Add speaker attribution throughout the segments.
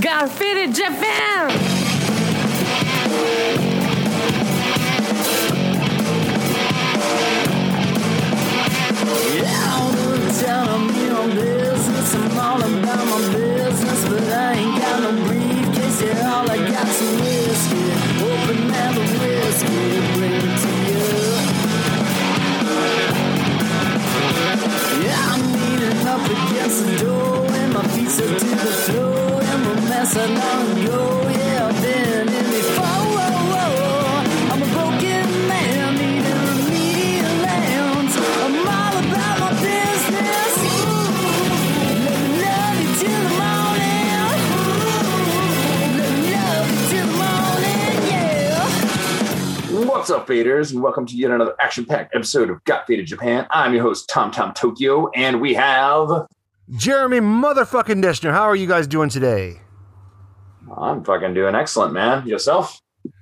Speaker 1: Graffiti Japan!
Speaker 2: Time I'm on business. I'm all about my business, but I ain't got no briefcase. Yeah, all I got's some whiskey. Open the whiskey, bring it to you. Yeah, I'm leaning up against the door, and my feet stuck to the floor,
Speaker 3: What's up, faders, and welcome to yet another action-packed episode of Got Faded Japan. I'm your host, Tom Tom Tokyo, and we have
Speaker 4: Jeremy motherfucking Dishner, how are you guys doing today?
Speaker 3: I'm fucking doing excellent, man. Yourself?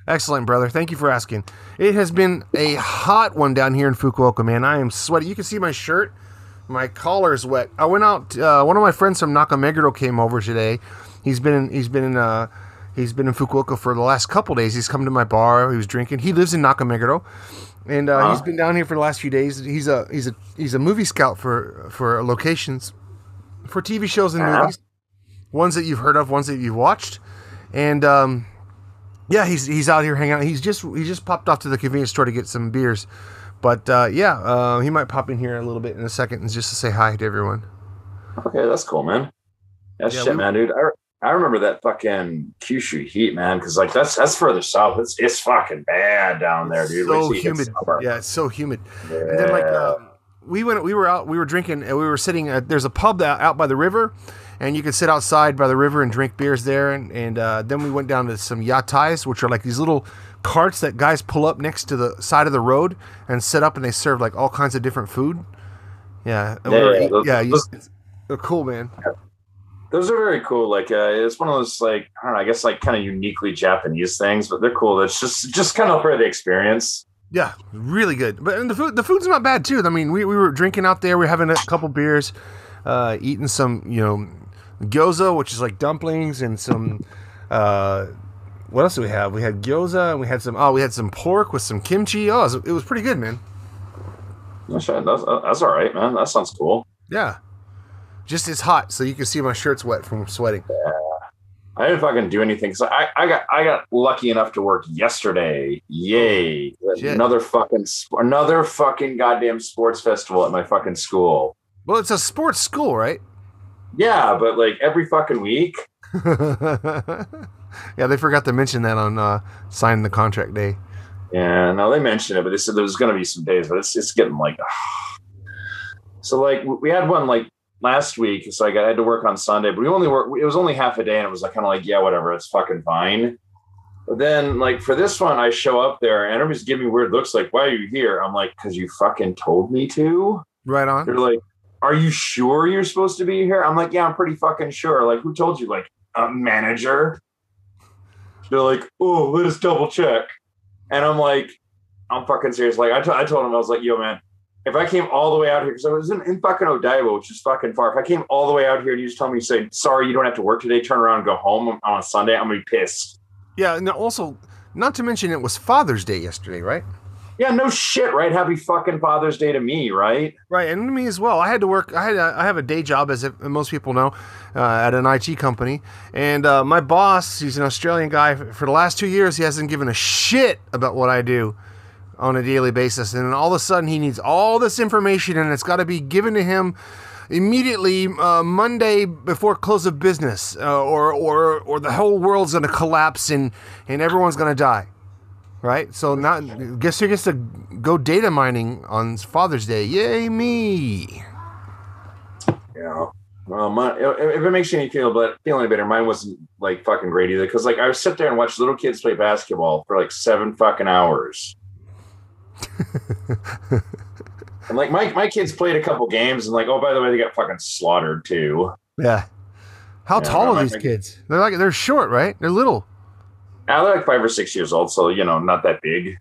Speaker 4: Excellent, brother. Thank you for asking. It has been a hot one down here in Fukuoka, man. I am sweaty. You can see my shirt. My collar is wet. I went out. Uh, one of my friends from Nakameguro came over today. He's been in. He's been in. Uh, he's been in Fukuoka for the last couple days. He's come to my bar. He was drinking. He lives in Nakameguro, and uh, he's
Speaker 3: Uh-huh.
Speaker 4: been down here for the last few days. He's a he's a he's a movie scout for for locations for TV shows and
Speaker 3: Uh-huh.
Speaker 4: movies. Ones that you've heard of, ones that you've watched, and um, yeah, he's he's out here hanging out. He's just he just popped off to the convenience store to get some beers, but uh, yeah, uh, he might pop in here a little bit in a second and just to say hi to everyone.
Speaker 3: Okay, that's cool, man. That's
Speaker 4: Yeah,
Speaker 3: shit,
Speaker 4: we-
Speaker 3: man, dude. I, I remember that fucking Kyushu heat, man, because like that's that's further south. It's it's fucking bad down there, dude.
Speaker 4: So humid. Yeah, it's so humid. And then like
Speaker 3: Yeah.
Speaker 4: um, we went, we were out, we were drinking, and we were sitting. At, there's a pub that, out by the river, and you could sit outside by the river and drink beers there. And and uh, then we went down to some yatais, which are like these little carts that guys pull up next to the side of the road and set up, and they serve like all kinds of different food. Yeah, we
Speaker 3: Yeah,
Speaker 4: were
Speaker 3: yeah, those-
Speaker 4: yeah, you-
Speaker 3: those-
Speaker 4: they're cool, man.
Speaker 3: Those are very cool. Like uh, it's one of those like I don't know, I guess like kind of uniquely Japanese things, but they're cool. It's just just kind of for the experience.
Speaker 4: Yeah, really good. But and the food, the food's not bad too. I mean, we, we were drinking out there. We were having a couple beers, uh, eating some you know gyoza, which is like dumplings, and some. Uh, what else do we have? We had gyoza, and we had some. Oh, we had some pork with some kimchi. Oh, it was, it was pretty good, man.
Speaker 3: That's, that's, that's all right, man. That sounds cool.
Speaker 4: Yeah, just it's hot, so you can see my shirt's wet from sweating. Yeah.
Speaker 3: I didn't fucking do anything because I, I got I got lucky enough to work yesterday. Yay!
Speaker 4: Shit.
Speaker 3: Another fucking another fucking goddamn sports festival at my fucking school.
Speaker 4: Well, it's a sports school, right?
Speaker 3: Yeah, but like every fucking week.
Speaker 4: yeah, they forgot to mention that on uh, signing the contract day.
Speaker 3: Yeah, no, they mentioned it, but they said there was going to be some days, but it's it's getting like. So like we had one like last week, so like I had to work on Sunday, but we only work. It was only half a day, and it was like kind of like yeah, whatever, it's fucking fine. But then like for this one, I show up there, and everybody's giving me weird looks, like why are you here? I'm like, because you fucking told me to.
Speaker 4: Right on.
Speaker 3: They're like, are you sure you're supposed to be here? I'm like, yeah, I'm pretty fucking sure. Like, who told you? Like a manager. They're like, oh, let us double check. And I'm like, I'm fucking serious. Like, I I told him, I was like, yo, man, if I came all the way out here, because I was in, in fucking Odaiba, which is fucking far. If I came all the way out here and you just tell me, you say, sorry, you don't have to work today, turn around and go home on a Sunday, I'm gonna be pissed.
Speaker 4: Yeah, and also, not to mention, it was Father's Day yesterday, right?
Speaker 3: Yeah, no shit, right? Happy fucking Father's Day to me, right?
Speaker 4: Right, and to me as well. I had to work. I had. I have a day job, as most people know, uh, at an IT company. And uh, my boss, he's an Australian guy. For the last two years, he hasn't given a shit about what I do on a daily basis. And all of a sudden, he needs all this information, and it's got to be given to him immediately uh, Monday before close of business, uh, or or or the whole world's going to collapse and and everyone's going to die. Right, so now guess who gets to go data mining on Father's Day? Yay me!
Speaker 3: Yeah. Well, my, if if it makes you any feel but feel any better, mine wasn't like fucking great either. Because like I would sit there and watch little kids play basketball for like seven fucking hours. and like my my kids played a couple games and like oh by the way they got fucking slaughtered too.
Speaker 4: Yeah. How
Speaker 3: Yeah,
Speaker 4: tall are these kids? They're like they're short, right? They're little.
Speaker 3: Now they're like five or six years old, so you know not that big.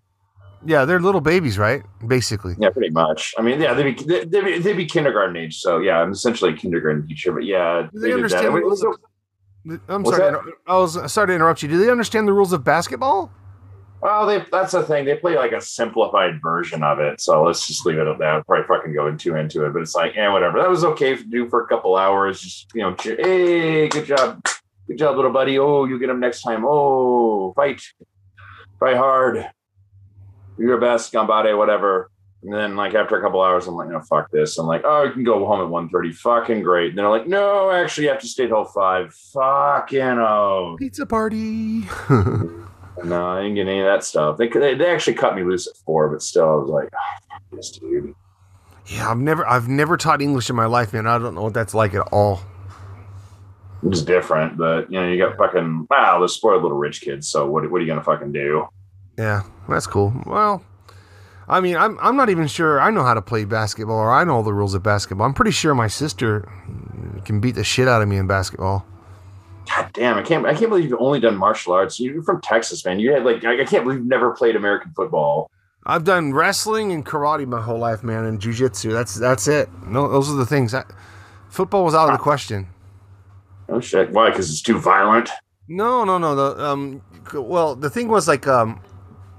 Speaker 4: Yeah, they're little babies, right? Basically.
Speaker 3: Yeah, pretty much. I mean, yeah, they'd be they'd be, they'd be kindergarten age. So yeah, I'm essentially a kindergarten teacher. But yeah,
Speaker 4: Do they
Speaker 3: did
Speaker 4: understand
Speaker 3: It was,
Speaker 4: I'm
Speaker 3: What's
Speaker 4: sorry. inter- I was sorry to interrupt you. Do they understand the rules of basketball?
Speaker 3: Well, they, that's the thing. They play like a simplified version of it. So let's just leave it at that. I'll probably fucking go too into it, but it's like, yeah, whatever. That was okay to do for a couple hours. Just, you know, hey, good job. Good job, little buddy. Oh, you get him next time. Oh, fight. Fight hard. Do your best, Gambade, whatever. And then, like, after a couple hours, I'm like, no, fuck this. I'm like, oh, you can go home at 1.30. Fucking great. And they're like, no, actually, you have to stay till 5. Fucking oh.
Speaker 4: Pizza party.
Speaker 3: No, I didn't get any of that stuff. They, they they actually cut me loose at four, but still, I was like, oh, fuck this dude.
Speaker 4: yeah, I've never I've never taught English in my life, man. I don't know what that's like at all.
Speaker 3: It was different, but you know, you got fucking wow, those spoiled little rich kids. So what what are you gonna fucking do?
Speaker 4: Yeah, that's cool. Well, I mean, I'm I'm not even sure I know how to play basketball or I know all the rules of basketball. I'm pretty sure my sister can beat the shit out of me in basketball.
Speaker 3: God damn, I can't I can't believe you've only done martial arts. You're from Texas, man. You had like I I can't believe you've never played American football.
Speaker 4: I've done wrestling and karate my whole life, man, and jujitsu. That's that's it. No, those are the things. I, football was out of the ah. question.
Speaker 3: Oh shit! Why? Because it's too violent.
Speaker 4: No, no, no. The um, well, the thing was like um,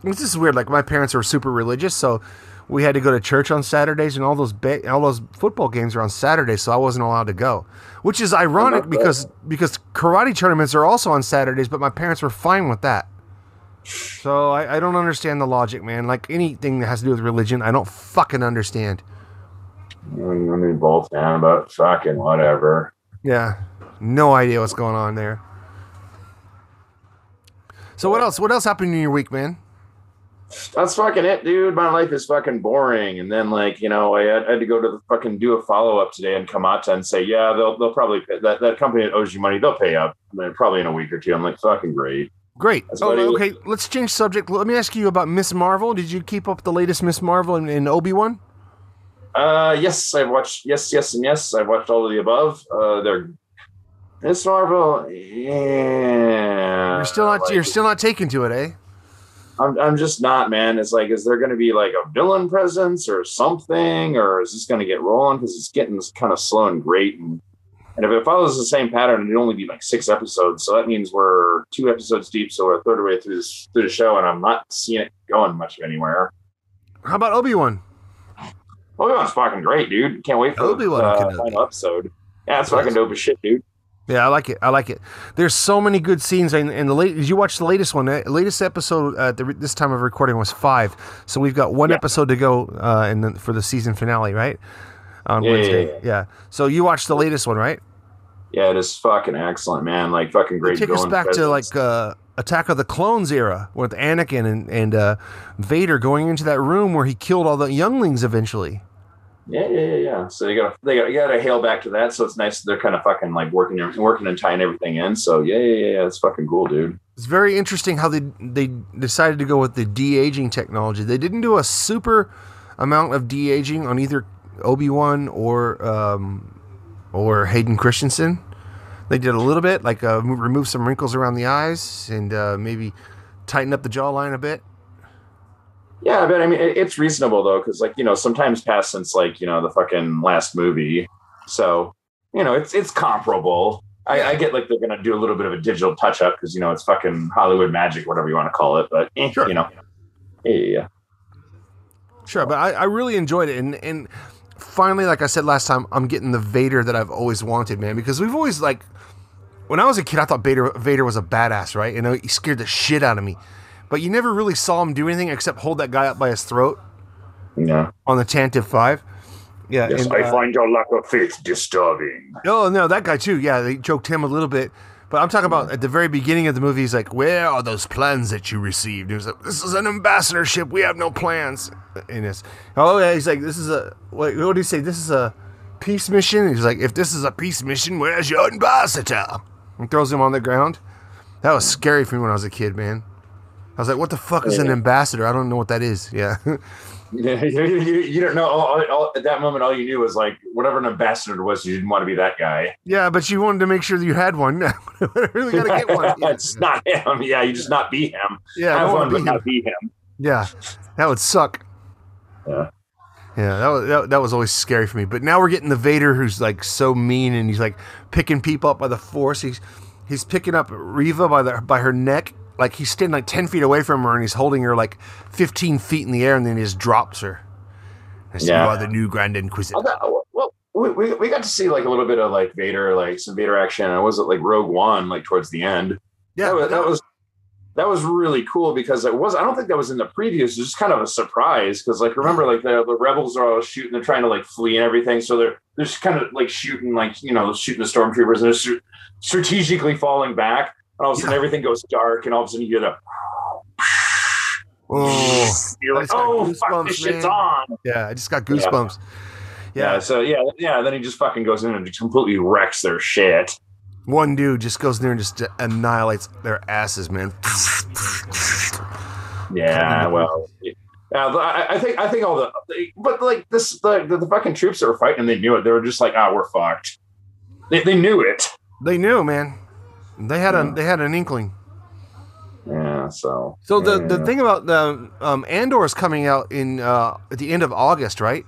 Speaker 4: this is weird. Like my parents were super religious, so we had to go to church on Saturdays, and all those ba- all those football games are on Saturdays, so I wasn't allowed to go. Which is ironic
Speaker 3: Okay.
Speaker 4: because because karate tournaments are also on Saturdays, but my parents were fine with that. So I, I don't understand the logic, man. Like anything that has to do with religion, I don't fucking understand.
Speaker 3: I mean, both down but fucking whatever.
Speaker 4: Yeah, no idea what's going on there. So what else? What else happened in your week, man?
Speaker 3: That's fucking it, dude. My life is fucking boring. And then, like, you know, I had, I had to go to the fucking do a follow up today in Kamata and say, yeah, they'll they'll probably pay, that that company that owes you money, they'll pay up I mean, probably in a week or two. I'm like, fucking great.
Speaker 4: Great.
Speaker 3: That's
Speaker 4: Oh, okay. Let's change subject. Let me ask you about Miss Marvel. Did you keep up the latest Miss Marvel and, and Obi Wan?
Speaker 3: Uh, yes, I've watched. Yes, yes, and yes, I've watched all of the above. Uh, they're Miss Marvel. Yeah,
Speaker 4: You're still not.
Speaker 3: like,
Speaker 4: you're still not taken to it, eh?
Speaker 3: I'm, I'm just not, man. It's like, is there going to be like a villain presence or something, or is this going to get rolling? Because it's getting kind of slow and great, and and if it follows the same pattern, it'd only be like six episodes. So that means we're two episodes deep, so we're a third of the way through this through the show, and I'm not seeing it going much anywhere.
Speaker 4: How about Obi Wan?
Speaker 3: Oh, that's fucking great, dude! Can't wait for
Speaker 4: Obi-Wan
Speaker 3: the uh, episode. Yeah, it's fucking dope as shit, dude.
Speaker 4: Yeah, I like it. I like it. There's so many good scenes, and, and the late. Did you watch the latest one? The latest episode at the, this time of recording was five, so we've got one
Speaker 3: Yeah.
Speaker 4: episode to go, uh, in the, for the season finale, right? On
Speaker 3: Yeah, yeah,
Speaker 4: Wednesday.
Speaker 3: yeah.
Speaker 4: So you watched the latest one, right?
Speaker 3: Yeah, it is fucking excellent, man. Like fucking great.
Speaker 4: Take us back to like uh, Attack of the Clones era with Anakin and and uh, Vader going into that room where he killed all the younglings eventually.
Speaker 3: Yeah, yeah, yeah, yeah. So you gotta they gotta, you gotta hail back to that. So it's nice they're kind of fucking like working working and tying everything in. So yeah, yeah, yeah, yeah. It's fucking cool, dude.
Speaker 4: It's very interesting how they they decided to go with the de aging technology. They didn't do a super amount of de aging on either Obi Wan or um, or Hayden Christensen. They did a little bit, like uh, remove some wrinkles around the eyes and uh, maybe tighten up the jawline a bit.
Speaker 3: Yeah, but I mean, it, it's reasonable though, because like you know, sometimes past since like you know the fucking last movie, so you know it's it's comparable. I, I get like they're gonna do a little bit of a digital touch up because you know it's fucking Hollywood magic, whatever you want to call it. But eh,
Speaker 4: Sure.
Speaker 3: you know, yeah.
Speaker 4: Sure, but I, I really enjoyed it, and and finally, like I said last time, I'm getting the Vader that I've always wanted, man. Because we've always like, when I was a kid, I thought Vader Vader was a badass, right? And he scared the shit out of me. But you never really saw him do anything except hold that guy up by his throat
Speaker 3: yeah.
Speaker 4: on the Tantive Five. Yeah,
Speaker 3: Yes,
Speaker 4: and,
Speaker 3: I
Speaker 4: uh,
Speaker 3: find your lack of faith disturbing.
Speaker 4: Oh no, that guy too. Yeah, they joked him a little bit, but I'm talking about at the very beginning of the movie. He's like, "Where are those plans that you received?" He was like, "This is an ambassadorship. We have no plans." In this, oh yeah, he's like, "This is a what, what do you say? This is a peace mission." He's like, "If this is a peace mission, where's your ambassador?" And throws him on the ground. That was scary for me when I was a kid, man. I was like, "What the fuck is an ambassador? I don't know what that is." Yeah.
Speaker 3: Yeah, you, you, you don't know. All, all, at that moment, all you knew was like whatever an ambassador was. You didn't want to be that guy.
Speaker 4: yeah, but you wanted to make sure that you had one. really gotta get one. Yeah,
Speaker 3: it's not him. Yeah, you just not be him.
Speaker 4: yeah I
Speaker 3: Have
Speaker 4: wanna
Speaker 3: but
Speaker 4: him.
Speaker 3: not be him.
Speaker 4: Yeah, that would suck.
Speaker 3: Yeah.
Speaker 4: Yeah, that was that, that was always scary for me. But now we're getting the Vader who's like so mean and he's like picking people up by the force. He's He's picking up Reva by the by her neck, like he's standing like ten feet away from her, and he's holding her like fifteen feet in the air, and then he just drops her. I see
Speaker 3: Yeah.
Speaker 4: "You are the new Grand Inquisitor."
Speaker 3: I oh, well, we, we, we got to see like a little bit of like Vader, like some Vader action. I was it like Rogue One, like towards the end?
Speaker 4: Yeah,
Speaker 3: that was, that was that was really cool because it was. I don't think that was in the previews. It was just kind of a surprise because like remember like the, the rebels are all shooting. They're trying to like flee and everything. So they're they're just kind of like shooting like you know shooting the stormtroopers and they're strategically falling back. And all of a sudden
Speaker 4: Yeah.
Speaker 3: everything goes dark and all of a sudden you get a.
Speaker 4: oh,
Speaker 3: You're like, oh fuck, this shit's on.
Speaker 4: yeah, I just got goosebumps.
Speaker 3: Yeah.
Speaker 4: Yeah,
Speaker 3: So yeah, yeah. Then he just fucking goes in and completely wrecks their shit.
Speaker 4: one dude just goes in there and just annihilates their asses, man.
Speaker 3: Yeah, well, yeah, I, I think I think all the but like this the, the the fucking troops that were fighting, they knew it. They were just like, ah, we're fucked. They, they knew it.
Speaker 4: They knew, man. They had a they had an inkling.
Speaker 3: Yeah. So
Speaker 4: So the the
Speaker 3: yeah.
Speaker 4: thing about the um, Andor is coming out in uh, at the end of August, right?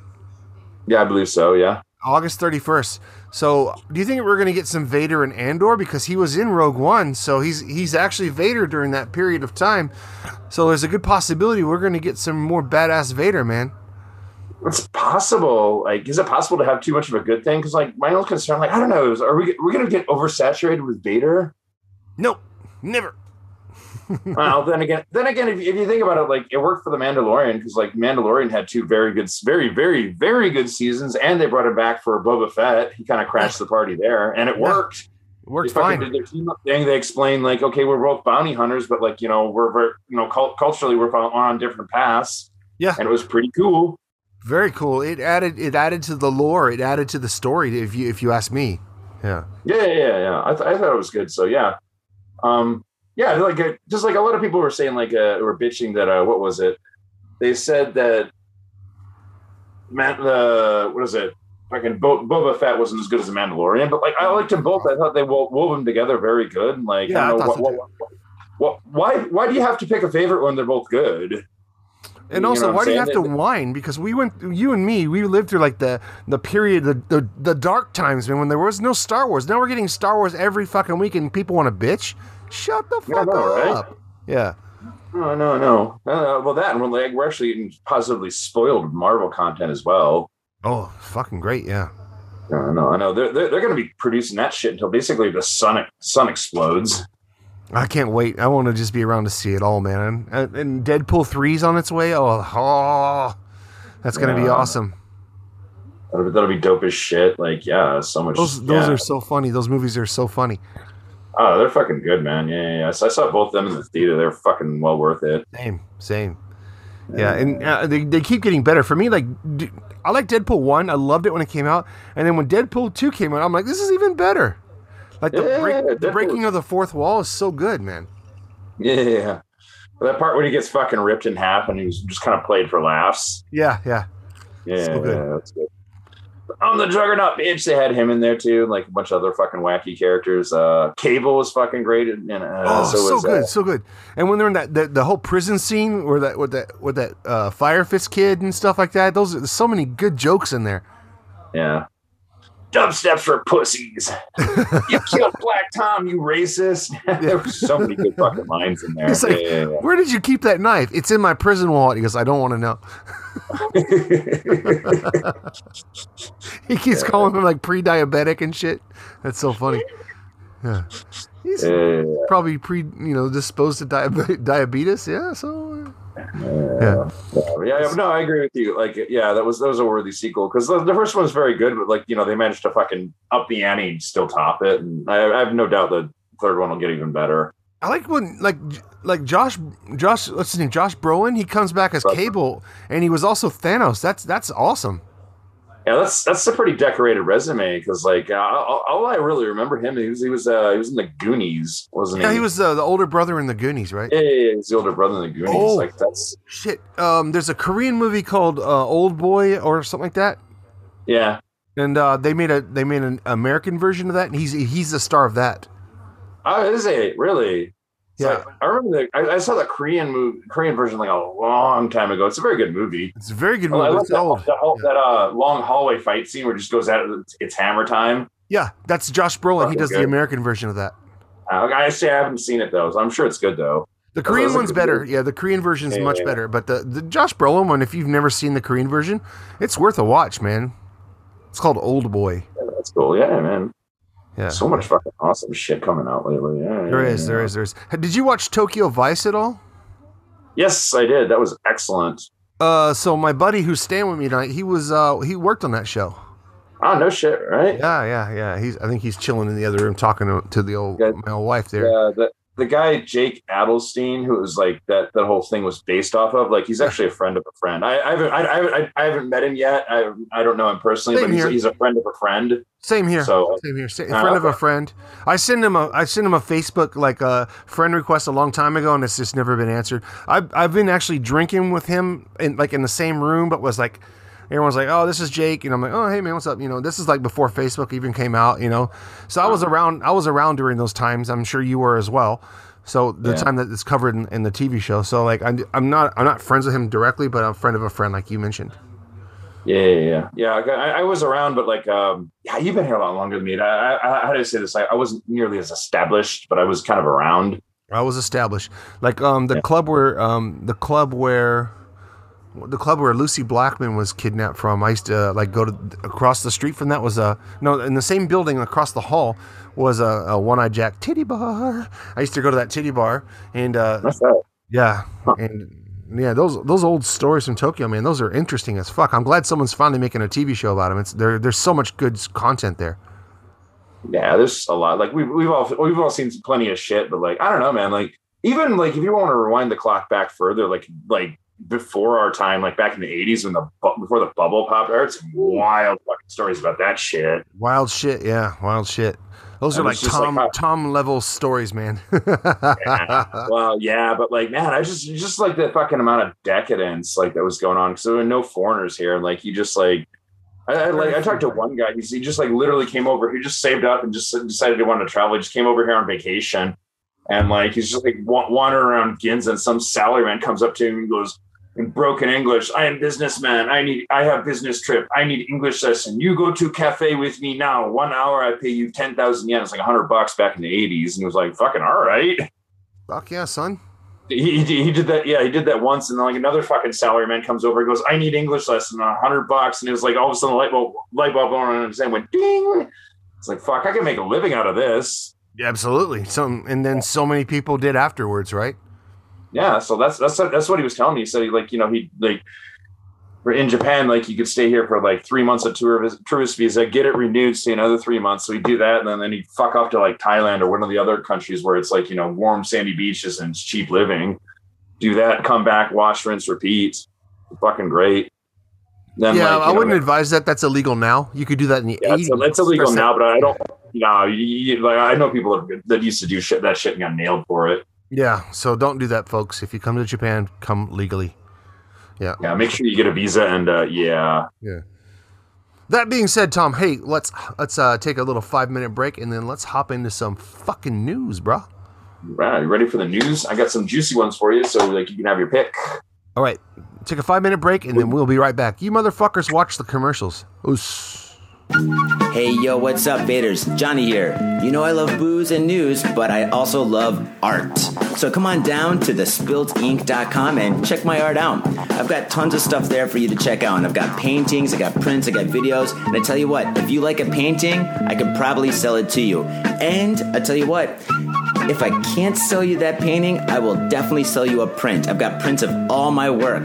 Speaker 3: yeah, I believe so. Yeah.
Speaker 4: August 31st. So, do you think we're going to get some Vader and Andor because he was in Rogue One, so he's he's actually Vader during that period of time. So there's a good possibility we're going to get some more badass Vader, man.
Speaker 3: It's possible. Like, is it possible to have too much of a good thing? Because, like, my own concern, like, I don't know, is, are we we gonna get oversaturated with Vader?
Speaker 4: Nope, never.
Speaker 3: well, then again, then again, if, if you think about it, like, it worked for the Mandalorian because, like, Mandalorian had two very good, very, very, very good seasons, and they brought it back for Boba Fett. He kind of crashed the party there, and it
Speaker 4: Yeah.
Speaker 3: worked.
Speaker 4: It works
Speaker 3: they
Speaker 4: fine.
Speaker 3: did their team up thing. They explained like, okay, we're both bounty hunters, but like, you know, we're, we're you know, cult- culturally we're on, different paths.
Speaker 4: Yeah.
Speaker 3: and it was pretty cool.
Speaker 4: Very cool. It added it added to the lore. It added to the story. If you if you ask me, yeah.
Speaker 3: Yeah, yeah, yeah. yeah. I, th- I thought it was good. So yeah, um, yeah, like uh, just like a lot of people were saying, like, uh, were bitching that uh, what was it? They said that man, the what is it? Fucking Bo- Boba Fett wasn't as good as the Mandalorian, but like I liked them both. I thought they wo- wove them together very good. Like,
Speaker 4: Yeah,
Speaker 3: I
Speaker 4: I
Speaker 3: don't know what, what, what, what, why why do you have to pick a favorite when they're both good?
Speaker 4: And
Speaker 3: You
Speaker 4: also, why do you have to whine? Because we went, you and me, we lived through like the the period, the, the the dark times, man, when there was no Star Wars. Now we're getting Star Wars every fucking week, and people want to bitch. Shut the
Speaker 3: Yeah, I
Speaker 4: fuck
Speaker 3: right?
Speaker 4: up. Yeah.
Speaker 3: No, no, no. Uh, well, that and we're like we're actually getting positively spoiled Marvel content as well.
Speaker 4: Oh, fucking great. Yeah.
Speaker 3: No, no, I know they're they're, they're going to be producing that shit until basically the sun sun explodes.
Speaker 4: I can't wait. I want to just be around to see it all, man. And, and Deadpool 3's on its way. Oh, oh that's going to be awesome.
Speaker 3: That'll be, that'll be dope as shit. Like, yeah, so much.
Speaker 4: Those those
Speaker 3: yeah.
Speaker 4: are so funny. Those movies are so funny.
Speaker 3: oh, they're fucking good, man. Yeah, yeah, yeah. I saw both of them in the theater. They're fucking well worth it.
Speaker 4: Same, same. Yeah, and uh, they, they keep getting better. For me, like, I like Deadpool 1. I loved it when it came out. And then when Deadpool 2 came out, I'm like, this is even better. Like, the,
Speaker 3: Yeah,
Speaker 4: break, the breaking of the fourth wall is so good, man.
Speaker 3: Yeah. That part when he gets fucking ripped in half and he was just kind of played for laughs.
Speaker 4: Yeah, yeah.
Speaker 3: Yeah,
Speaker 4: So good.
Speaker 3: yeah, that's good. On the Juggernaut bitch, they had him in there too, like a bunch of other fucking wacky characters. Uh, Cable was fucking great, and uh,
Speaker 4: Oh,
Speaker 3: so,
Speaker 4: so,
Speaker 3: was,
Speaker 4: good,
Speaker 3: uh,
Speaker 4: so good. And when they're in that the, the whole prison scene where that with that with that uh, Fire Fist kid and stuff like that, those there's so many good jokes in there.
Speaker 3: yeah. Dubsteps for pussies. you killed Black Tom, you racist. there were so many good fucking lines in there.
Speaker 4: It's like,
Speaker 3: Yeah, yeah,
Speaker 4: where did you keep that knife? It's in my prison wallet. He goes, I don't want to know. He keeps calling him like pre-diabetic and shit. That's so funny. Yeah, he's
Speaker 3: Yeah,
Speaker 4: probably pre, you know, disposed to diabe- diabetes. Yeah, so Uh, yeah, uh,
Speaker 3: yeah, yeah, no, I agree with you. Like, yeah, that was that was a worthy sequel because the, the first one was very good, but like you know they managed to fucking up the ante and still top it, and I, I have no doubt the third one will get even better.
Speaker 4: I like when like like Josh Josh what's his name Josh Brolin. He comes back as Cable, and he was also Thanos. That's that's awesome.
Speaker 3: Yeah, that's that's a pretty decorated resume because like uh, all, I really remember him he was he was uh, he was in the Goonies, wasn't
Speaker 4: Yeah,
Speaker 3: he?
Speaker 4: he was uh, the older brother in the Goonies, right?
Speaker 3: Yeah, yeah, yeah, he's the older brother in the Goonies.
Speaker 4: Oh.
Speaker 3: Like that's
Speaker 4: Shit. Um, there's a Korean movie called uh, Old Boy or something like that,
Speaker 3: yeah.
Speaker 4: and uh, they made a they made an American version of that, and he's he's the star of that.
Speaker 3: Oh, is it really? It's
Speaker 4: Yeah.
Speaker 3: like- I remember the I, I saw the Korean movie Korean version like a long time ago. It's a very good movie.
Speaker 4: It's a very good
Speaker 3: I
Speaker 4: movie.
Speaker 3: like
Speaker 4: It's
Speaker 3: that,
Speaker 4: old.
Speaker 3: that, whole- that uh, long hallway fight scene where it just goes out. It's, it's hammer time.
Speaker 4: Yeah, that's Josh Brolin. He does the. American version of that.
Speaker 3: I, I say I haven't seen it though, so I'm sure it's good though.
Speaker 4: The Korean one's better.
Speaker 3: movies.
Speaker 4: Yeah, the Korean version's
Speaker 3: Yeah,
Speaker 4: much
Speaker 3: yeah, yeah.
Speaker 4: better. But the, the Josh Brolin one, if you've never seen the Korean version, it's worth a watch, man. It's called Old Boy.
Speaker 3: Yeah, that's cool. Yeah, man.
Speaker 4: Yeah.
Speaker 3: So much fucking awesome shit coming out lately. Yeah,
Speaker 4: There
Speaker 3: yeah,
Speaker 4: is, there
Speaker 3: yeah.
Speaker 4: is, there is. Did you watch Tokyo Vice at all?
Speaker 3: Yes, I did. That was excellent.
Speaker 4: Uh, so my buddy who's staying with me tonight, he was uh he worked on that show.
Speaker 3: Oh no shit, right?
Speaker 4: Yeah, yeah, yeah. He's I think he's chilling in the other room talking to, to the old
Speaker 3: Yeah.
Speaker 4: my old wife there.
Speaker 3: Yeah, the guy Jake Adelstein, who was like that, that whole thing was based off of. Like, he's actually a friend of a friend. I, I haven't, I, I, I haven't met him yet. I, I don't know him personally,
Speaker 4: Same
Speaker 3: but he's, he's a friend of a friend.
Speaker 4: Same here.
Speaker 3: So,
Speaker 4: Same here. Sa-
Speaker 3: Ah,
Speaker 4: friend of a friend. I sent him a I sent him a Facebook like a friend request a long time ago, and it's just never been answered. I've I've been actually drinking with him in like in the same room, but was like. Everyone's like, "Oh, this is Jake," and I'm like, "Oh, hey man, what's up?" You know, this is like before Facebook even came out. You know, so I was around. I was around during those times. I'm sure you were as well. So the
Speaker 3: Yeah.
Speaker 4: time that it's covered in, in the TV show. So like, I'm, I'm not I'm not friends with him directly, but I'm a friend of a friend, like you mentioned.
Speaker 3: yeah, yeah, yeah. yeah I, I was around, but like, um, yeah, you've been here a lot longer than me. I, I, how do I say this? I, I wasn't nearly as established, but I was kind of around.
Speaker 4: I was established. Like um the
Speaker 3: Yeah.
Speaker 4: club where um the club where the club where Lucie Blackman was kidnapped from. I used to uh, like go to across the street from that was a no in the same building across the hall was a, a one eye Jack titty bar. I used to go to that titty bar and uh
Speaker 3: That's
Speaker 4: yeah
Speaker 3: Huh.
Speaker 4: and yeah those those old stories from Tokyo man those are interesting as fuck. I'm glad someone's finally making a TV show about them. It's there there's so much good content there.
Speaker 3: Yeah, there's a lot. Like we've we've all we've all seen plenty of shit, but like I don't know, man. Like even like if you want to rewind the clock back further, like like before our time, like back in the '80s when the before the bubble popped, I heard some wild fucking stories about that shit.
Speaker 4: Wild shit, yeah, wild shit. Those are like
Speaker 3: just like
Speaker 4: Tom Tom level stories, man.
Speaker 3: Yeah. well, yeah, but like, man, I just just like the fucking amount of decadence like that was going on because there were no foreigners here. and Like, you just like, I, I like I talked to one guy. He's, he just like literally came over. He just saved up and just decided he wanted to travel. He just came over here on vacation, and like he's just like wa- wandering around Ginza, and some salaryman comes up to him and goes. In broken English, I am businessman. I need. I have business trip. I need English lesson. You go to cafe with me now. One hour, I pay you ten thousand yen. It's like hundred bucks back in the eighties, and he was like, "Fucking all right."
Speaker 4: Fuck yeah, son.
Speaker 3: he, he, he did that. Yeah, he did that once, and then like another fucking salaryman comes over. He goes, "I need English lesson, a hundred bucks," and it was like all of a sudden the light bulb light bulb going on his head went ding. It's like fuck, I can make a living out of this.
Speaker 4: Yeah, absolutely. Some and then so many people did afterwards, right?
Speaker 3: Yeah, so that's that's that's what he was telling me. He said he like you know he like for in Japan like you could stay here for like three months of tour vis- tourist visa, get it renewed, stay another three months. So he'd do that, and then then he'd fuck off to like Thailand or one of the other countries where it's like you know warm sandy beaches and it's cheap living. Do that, come back, wash, rinse, repeat. Fucking great. Then,
Speaker 4: yeah,
Speaker 3: like,
Speaker 4: I
Speaker 3: know,
Speaker 4: wouldn't advise that. That's illegal now. You could do that in the
Speaker 3: Yeah, it's,
Speaker 4: 80s.
Speaker 3: it's illegal now, but I don't. No, you, you, like I know people that, that used to do shit that shit and got nailed for it.
Speaker 4: Yeah, so don't do that, folks. If you come to Japan, come legally. Yeah.
Speaker 3: Yeah, make sure you get a visa and uh, yeah,
Speaker 4: Yeah. That being said, Tom, hey, let's let's uh, take a little five minute break and then let's hop into some fucking news, bro.
Speaker 3: right. You ready for the news? I got some juicy ones for you, so like you can have your pick.
Speaker 4: All right, take a five minute break and then we'll be right back. You motherfuckers watch the commercials. Oos.
Speaker 5: Hey yo, what's up, faders? Johnny here. You know I love booze and news, but I also love art. So come on down to thespiltink.com and check my art out. I've got tons of stuff there for you to check out. And I've got paintings, I got prints, I got videos. And I tell you what, if you like a painting, I could probably sell it to you. And I tell you what, if I can't sell you that painting, I will definitely sell you a print. I've got prints of all my work.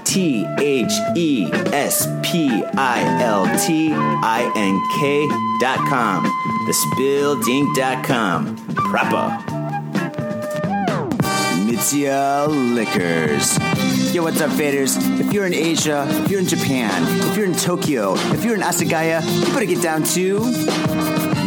Speaker 5: T H E S P I L T I N K dot com. Thespiltink.com. Proper. Mitsuya Liquors. Yo, what's up, faders? If you're in Asia, if you're in Japan, if you're in Tokyo, if you're in Asagaya, you better get down to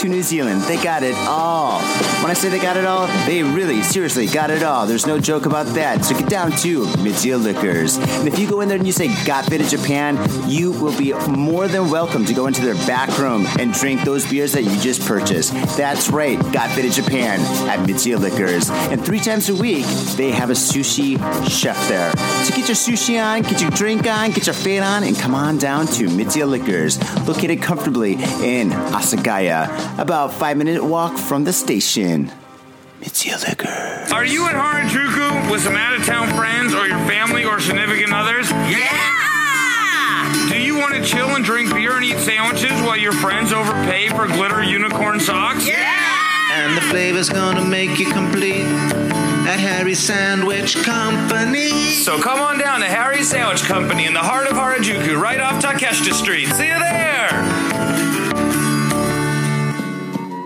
Speaker 5: to New Zealand. They got it all. When I say they got it all, they really, seriously got it all. There's no joke about that. So get down to Mitsuya Liquors. And if you go in there and you say got faded Japan, you will be more than welcome to go into their back room and drink those beers that you just purchased. That's right, got faded Japan at Mitsuya Liquors. And three times a week, they have a sushi chef there. So get your sushi on, get your drink on, get your fade on, and come on down to Mitsuya Liquors, located comfortably in Asagaya, about five minute walk from the station. Mitsuya Liquors.
Speaker 6: Are you at Harajuku with some out of town friends or your family or significant others? Yeah! Do you want to chill and drink beer and eat sandwiches while your friends overpay for glitter unicorn socks? Yeah!
Speaker 7: And the flavor's gonna make you complete at Harry's Sandwich Company.
Speaker 6: So come on down to Harry's Sandwich Company in the heart of Harajuku, right off Takeshita Street. See you there!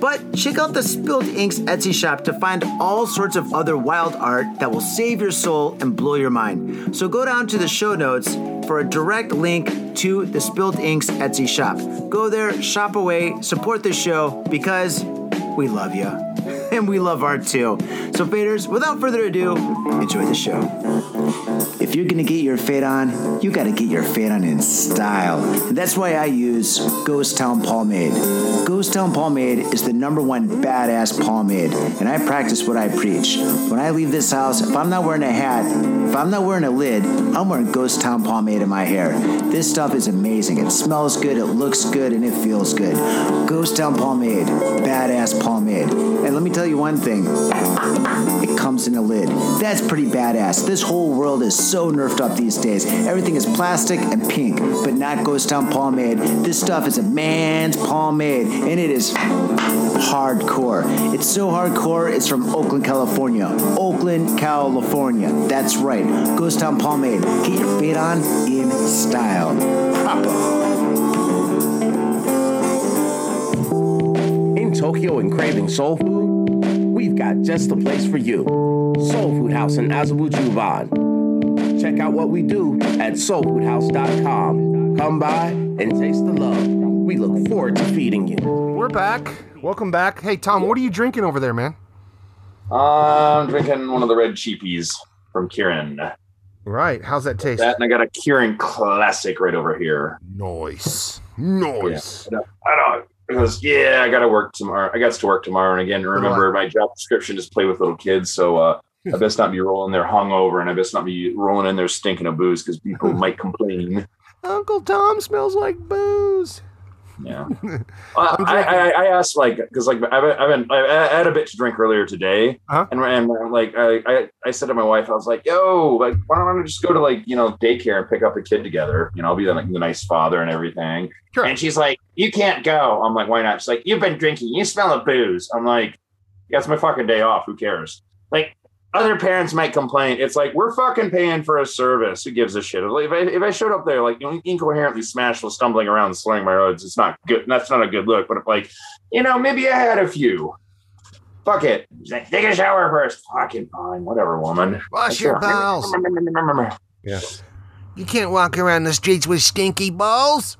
Speaker 5: But check out the Spilt Inks Etsy shop to find all sorts of other wild art that will save your soul and blow your mind. So go down to the show notes for a direct link to the Spilt Inks Etsy shop. Go there, shop away, support the show because we love you. And we love art too. So, faders, without further ado, enjoy the show. If you're gonna get your fade on, you gotta get your fade on in style. And that's why I use Ghost Town Pomade. Ghost Town Pomade is the number one badass pomade, and I practice what I preach. When I leave this house, if I'm not wearing a hat, if I'm not wearing a lid, I'm wearing Ghost Town Pomade in my hair. This stuff is amazing. It smells good, it looks good, and it feels good. Ghost Town Pomade, badass pomade. And let me tell you one thing it comes in a lid. That's pretty badass. This whole world is so nerfed up these days. Everything is plastic and pink, but not Ghost Town pomade. This stuff is a man's pomade, and it is hardcore. It's so hardcore, it's from Oakland, California. Oakland, California. That's right. Ghost Town pomade. Get your fade on in style. Proper.
Speaker 8: In Tokyo and craving soul food, we've got just the place for you. Soul Food House in Azabu Juban. Check out what we do at soulfoodhouse.com. Come by and taste the love. We look forward to feeding you.
Speaker 4: We're back. Welcome back. Hey, Tom, what are you drinking over there, man?
Speaker 3: I'm drinking one of the red cheapies from Kirin.
Speaker 4: Right. How's that taste?
Speaker 3: That and I got a Kirin classic right over here.
Speaker 4: Nice. Nice.
Speaker 3: I don't, I don't because yeah, I got to work tomorrow. I got to work tomorrow, and again, remember my job description is play with little kids, so uh, I best not be rolling there hungover, and I best not be rolling in there stinking of booze because people might complain.
Speaker 4: Uncle Tom smells like booze.
Speaker 3: Yeah, uh, I, I I asked like because like I've been, I've been I had a bit to drink earlier today,
Speaker 4: Uh-huh.
Speaker 3: and and like I, I I said to my wife, I was like, yo, like why don't I just go to like you know daycare and pick up the kid together? You know, I'll be the, like, the nice father and everything.
Speaker 4: Sure.
Speaker 3: And she's like, you can't go. I'm like, why not? She's like, you've been drinking. You smell of booze. I'm like, yeah, it's my fucking day off. Who cares? Like. Other parents might complain. It's like we're fucking paying for a service. Who gives a shit? If I, if I showed up there like incoherently smashed, while stumbling around, and slurring my words, it's not good. That's not a good look. But if like you know, maybe I had a few. Fuck it. Like, Take a shower first. Fucking fine. Whatever, woman.
Speaker 4: Wash your balls.
Speaker 3: balls.
Speaker 4: Yeah. You can't walk around the streets with stinky balls.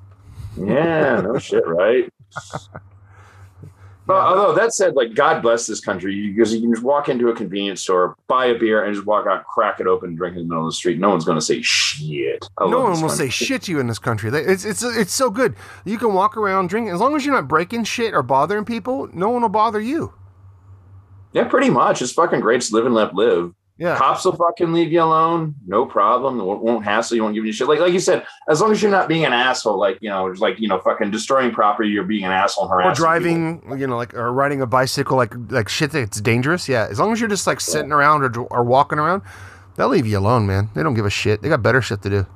Speaker 3: Yeah, no shit, right? But although that said, like God bless this country because you can just walk into a convenience store, buy a beer, and just walk out, crack it open, drink it in the middle of the street. No one's going to say shit. I
Speaker 4: no one will say shit to you in this country. It's it's it's so good. You can walk around drinking as long as you're not breaking shit or bothering people. No one will bother you.
Speaker 3: Yeah, pretty much. It's fucking great. Just live and let live.
Speaker 4: Yeah.
Speaker 3: Cops will fucking leave you alone. No problem. They won't, won't hassle you. Won't give you shit. Like like you said, as long as you're not being an asshole, like you know, just like you know, fucking destroying property. You're being an asshole and
Speaker 4: or
Speaker 3: harassing. people.
Speaker 4: driving, you know, like or riding a bicycle, like like shit that's dangerous. Yeah, as long as you're just like sitting around or or walking around, they'll leave you alone, man. They don't give a shit. They got better shit to do.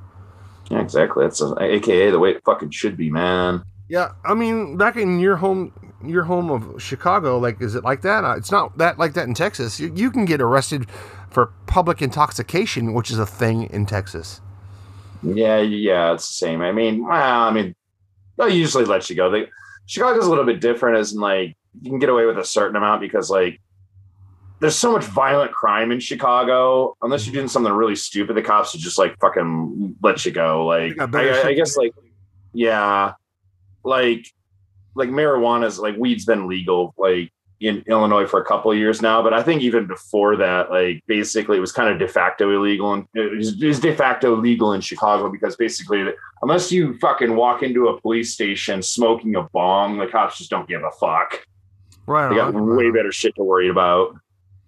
Speaker 3: Yeah, exactly. That's uh, AKA the way it fucking should be, man.
Speaker 4: Yeah, I mean, back in your home, your home of Chicago, like, is it like that? Uh, It's not that like that in Texas. You, you can get arrested for public intoxication, which is a thing in Texas.
Speaker 3: Yeah, yeah, it's the same. I mean, well, I mean, they'll usually let you go. They, Chicago's a little bit different, as in like you can get away with a certain amount because like there's so much violent crime in Chicago. Unless you're doing something really stupid, the cops will just like fucking let you go. Like
Speaker 4: better
Speaker 3: I, I guess like yeah, like like marijuana's like weed's been legal like in Illinois for a couple of years now, but I think even before that, like basically it was kind of de facto illegal and it was, it was de facto legal in Chicago because basically unless you fucking walk into a police station smoking a bong, the cops just don't give a fuck.
Speaker 4: Right.
Speaker 3: They got
Speaker 4: on.
Speaker 3: way better shit to worry about.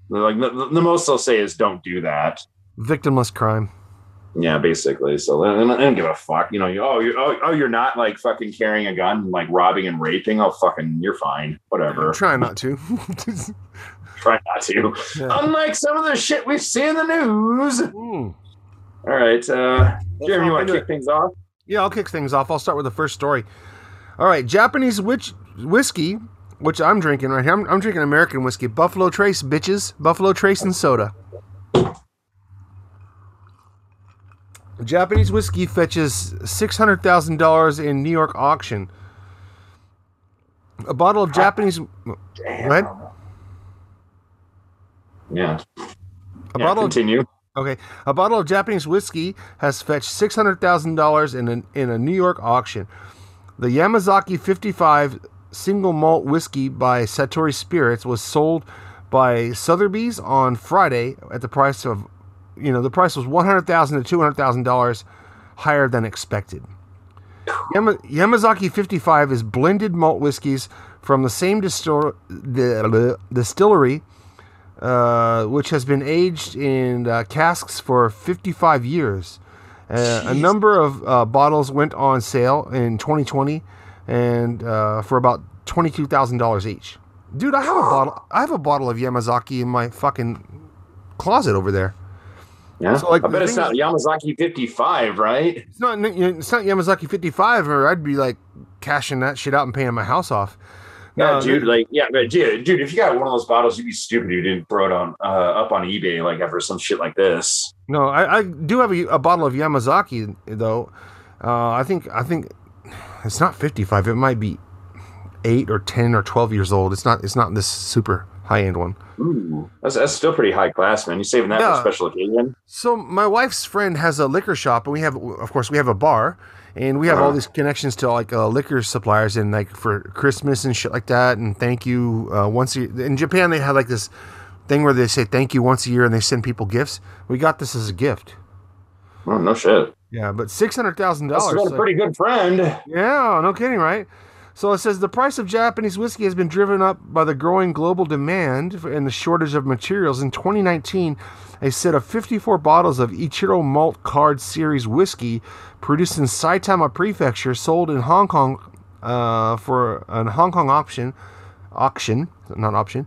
Speaker 3: They're Like the, the most they'll say is don't do that.
Speaker 4: Victimless crime.
Speaker 3: Yeah, basically. So I don't, give a fuck. You know, you, oh, you oh, oh, you're not like fucking carrying a gun, and, like robbing and raping. Oh, fucking, you're fine. Whatever.
Speaker 4: Try not to.
Speaker 3: Try not to.
Speaker 4: Yeah.
Speaker 3: Unlike some of the shit we see in the news.
Speaker 4: Mm.
Speaker 3: All right, uh, Jeremy, you want to kick
Speaker 4: it.
Speaker 3: things off?
Speaker 4: Yeah, I'll kick things off. I'll start with the first story. All right, Japanese witch whiskey, which I'm drinking right here. I'm, I'm drinking American whiskey, Buffalo Trace, bitches, Buffalo Trace and soda. Japanese whiskey fetches six hundred thousand dollars in New York auction. A bottle of Japanese,
Speaker 3: Damn.
Speaker 4: What?
Speaker 3: Yeah.
Speaker 4: a
Speaker 3: yeah
Speaker 4: bottle of
Speaker 3: continue.
Speaker 4: Okay, a bottle of Japanese whiskey has fetched six hundred thousand dollars in a, in a New York auction. The Yamazaki fifty five single malt whiskey by Suntory Spirits was sold by Sotheby's on Friday at the price of, you know, the price was one hundred thousand to two hundred thousand dollars higher than expected. Yama, Yamazaki 55 is blended malt whiskeys from the same distor- the, distillery uh, which has been aged in uh, casks for 55 years. Uh, a number of uh, bottles went on sale in 2020, and uh, for about twenty-two thousand dollars each. Dude, I have a bottle. I have a bottle of Yamazaki in my fucking closet over there.
Speaker 3: Yeah.
Speaker 4: So, like,
Speaker 3: I bet it's not Yamazaki 55, right?
Speaker 4: It's not. It's not Yamazaki 55, or I'd be like cashing that shit out and paying my house off.
Speaker 3: Yeah, dude. Like, yeah, but dude, dude, if you got one of those bottles, you'd be stupid. You didn't throw it on uh, up on eBay like ever some shit like this.
Speaker 4: No, I, I do have a, a bottle of Yamazaki though. Uh, I think I think it's not 55. It might be eight or 10 or 12 years old. It's not. It's not this super high end one.
Speaker 3: Ooh, that's, that's still pretty high class, man. You saving that for
Speaker 4: Yeah.
Speaker 3: a special occasion?
Speaker 4: So my wife's friend has a liquor shop, and we have, of course, we have a bar, and we have all these connections to like uh, liquor suppliers, and like for Christmas and shit like that, and thank you uh, once a year. In Japan, they have like this thing where they say thank you once a year, and they send people gifts. We got this as a gift.
Speaker 3: Oh, no shit.
Speaker 4: Yeah, but six hundred thousand
Speaker 3: That's
Speaker 4: dollars.
Speaker 3: got a pretty good friend.
Speaker 4: Yeah, no kidding, right? So it says the price of Japanese whiskey has been driven up by the growing global demand and the shortage of materials. In 2019, a set of 54 bottles of Ichiro Malt Card Series whiskey produced in Saitama Prefecture sold in Hong Kong uh, for an Hong Kong option auction, not option,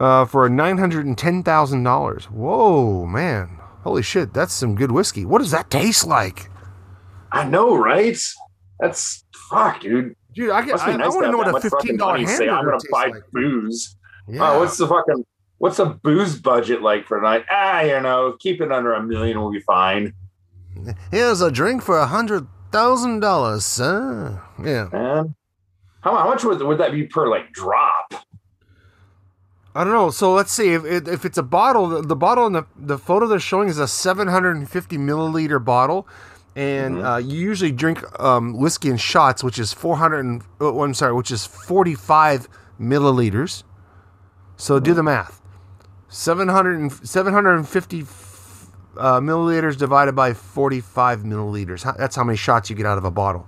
Speaker 4: uh, for nine hundred and ten thousand dollars. Whoa, man! Holy shit, that's some good whiskey. What does that taste like?
Speaker 3: I know, right? That's fuck, dude.
Speaker 4: Dude, I, get, I,
Speaker 3: nice
Speaker 4: want to know what a fifteen dollar
Speaker 3: say, I'm gonna buy
Speaker 4: like.
Speaker 3: booze.
Speaker 4: Yeah.
Speaker 3: Oh, what's the fucking what's a booze budget like for a night? Ah, you know, keep it under a million, we'll be fine.
Speaker 4: Here's a drink for a hundred thousand dollars, sir. Yeah,
Speaker 3: Man, how, how much would, would that be per like drop?
Speaker 4: I don't know. So let's see if if if it's a bottle. The, the bottle in the the photo they're showing is a seven hundred and fifty milliliter bottle, and uh, you usually drink um, whiskey in shots, which is 400. And, oh, I'm sorry, which is 45 milliliters. So do the math. 700 and, 750 uh, milliliters divided by 45 milliliters. That's how many shots you get out of a bottle.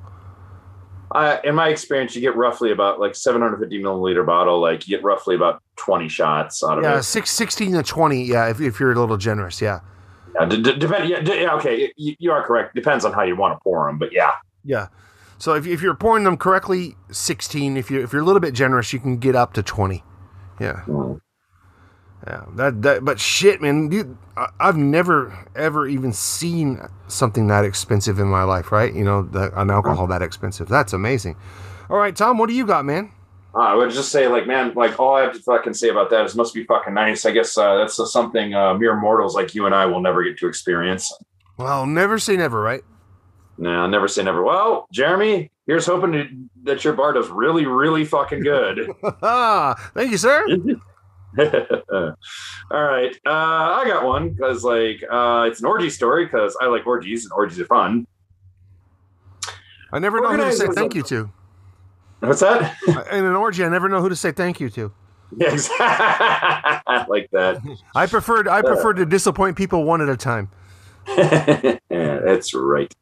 Speaker 3: Uh, in my experience, you get roughly about like 750 milliliter bottle. Like you get roughly about 20 shots out of
Speaker 4: Yeah,
Speaker 3: it.
Speaker 4: six, 16 to 20. Yeah, if, if you're a little generous. Yeah.
Speaker 3: Yeah, d- d- depend. Yeah, d- yeah, okay, you, you are correct. Depends on how you want to pour them, but yeah.
Speaker 4: Yeah. So if, if you're pouring them correctly, 16. If you if you're a little bit generous, you can get up to 20. Yeah.
Speaker 3: Mm.
Speaker 4: Yeah. That that but shit, man, dude, I, I've never ever even seen something that expensive in my life, right? You know, the, an alcohol that expensive. That's amazing. All right, Tom, what do you got, man?
Speaker 3: Uh, I would just say, like, man, like all I have to fucking say about that is must be fucking nice. I guess uh, that's uh, something uh, mere mortals like you and I will never get to experience.
Speaker 4: Well, never say never, right?
Speaker 3: No, never say never. Well, Jeremy, here's hoping to, that your bar does really, really fucking good.
Speaker 4: Thank you, sir.
Speaker 3: All right, uh, I got one because like uh, it's an orgy story because I like orgies and orgies are fun.
Speaker 4: I never know who to say thank you to.
Speaker 3: What's that?
Speaker 4: In an orgy, I never know who to say thank you to.
Speaker 3: Yeah, exactly. Like that.
Speaker 4: I preferred I prefer to disappoint people one at a time.
Speaker 3: yeah, that's right.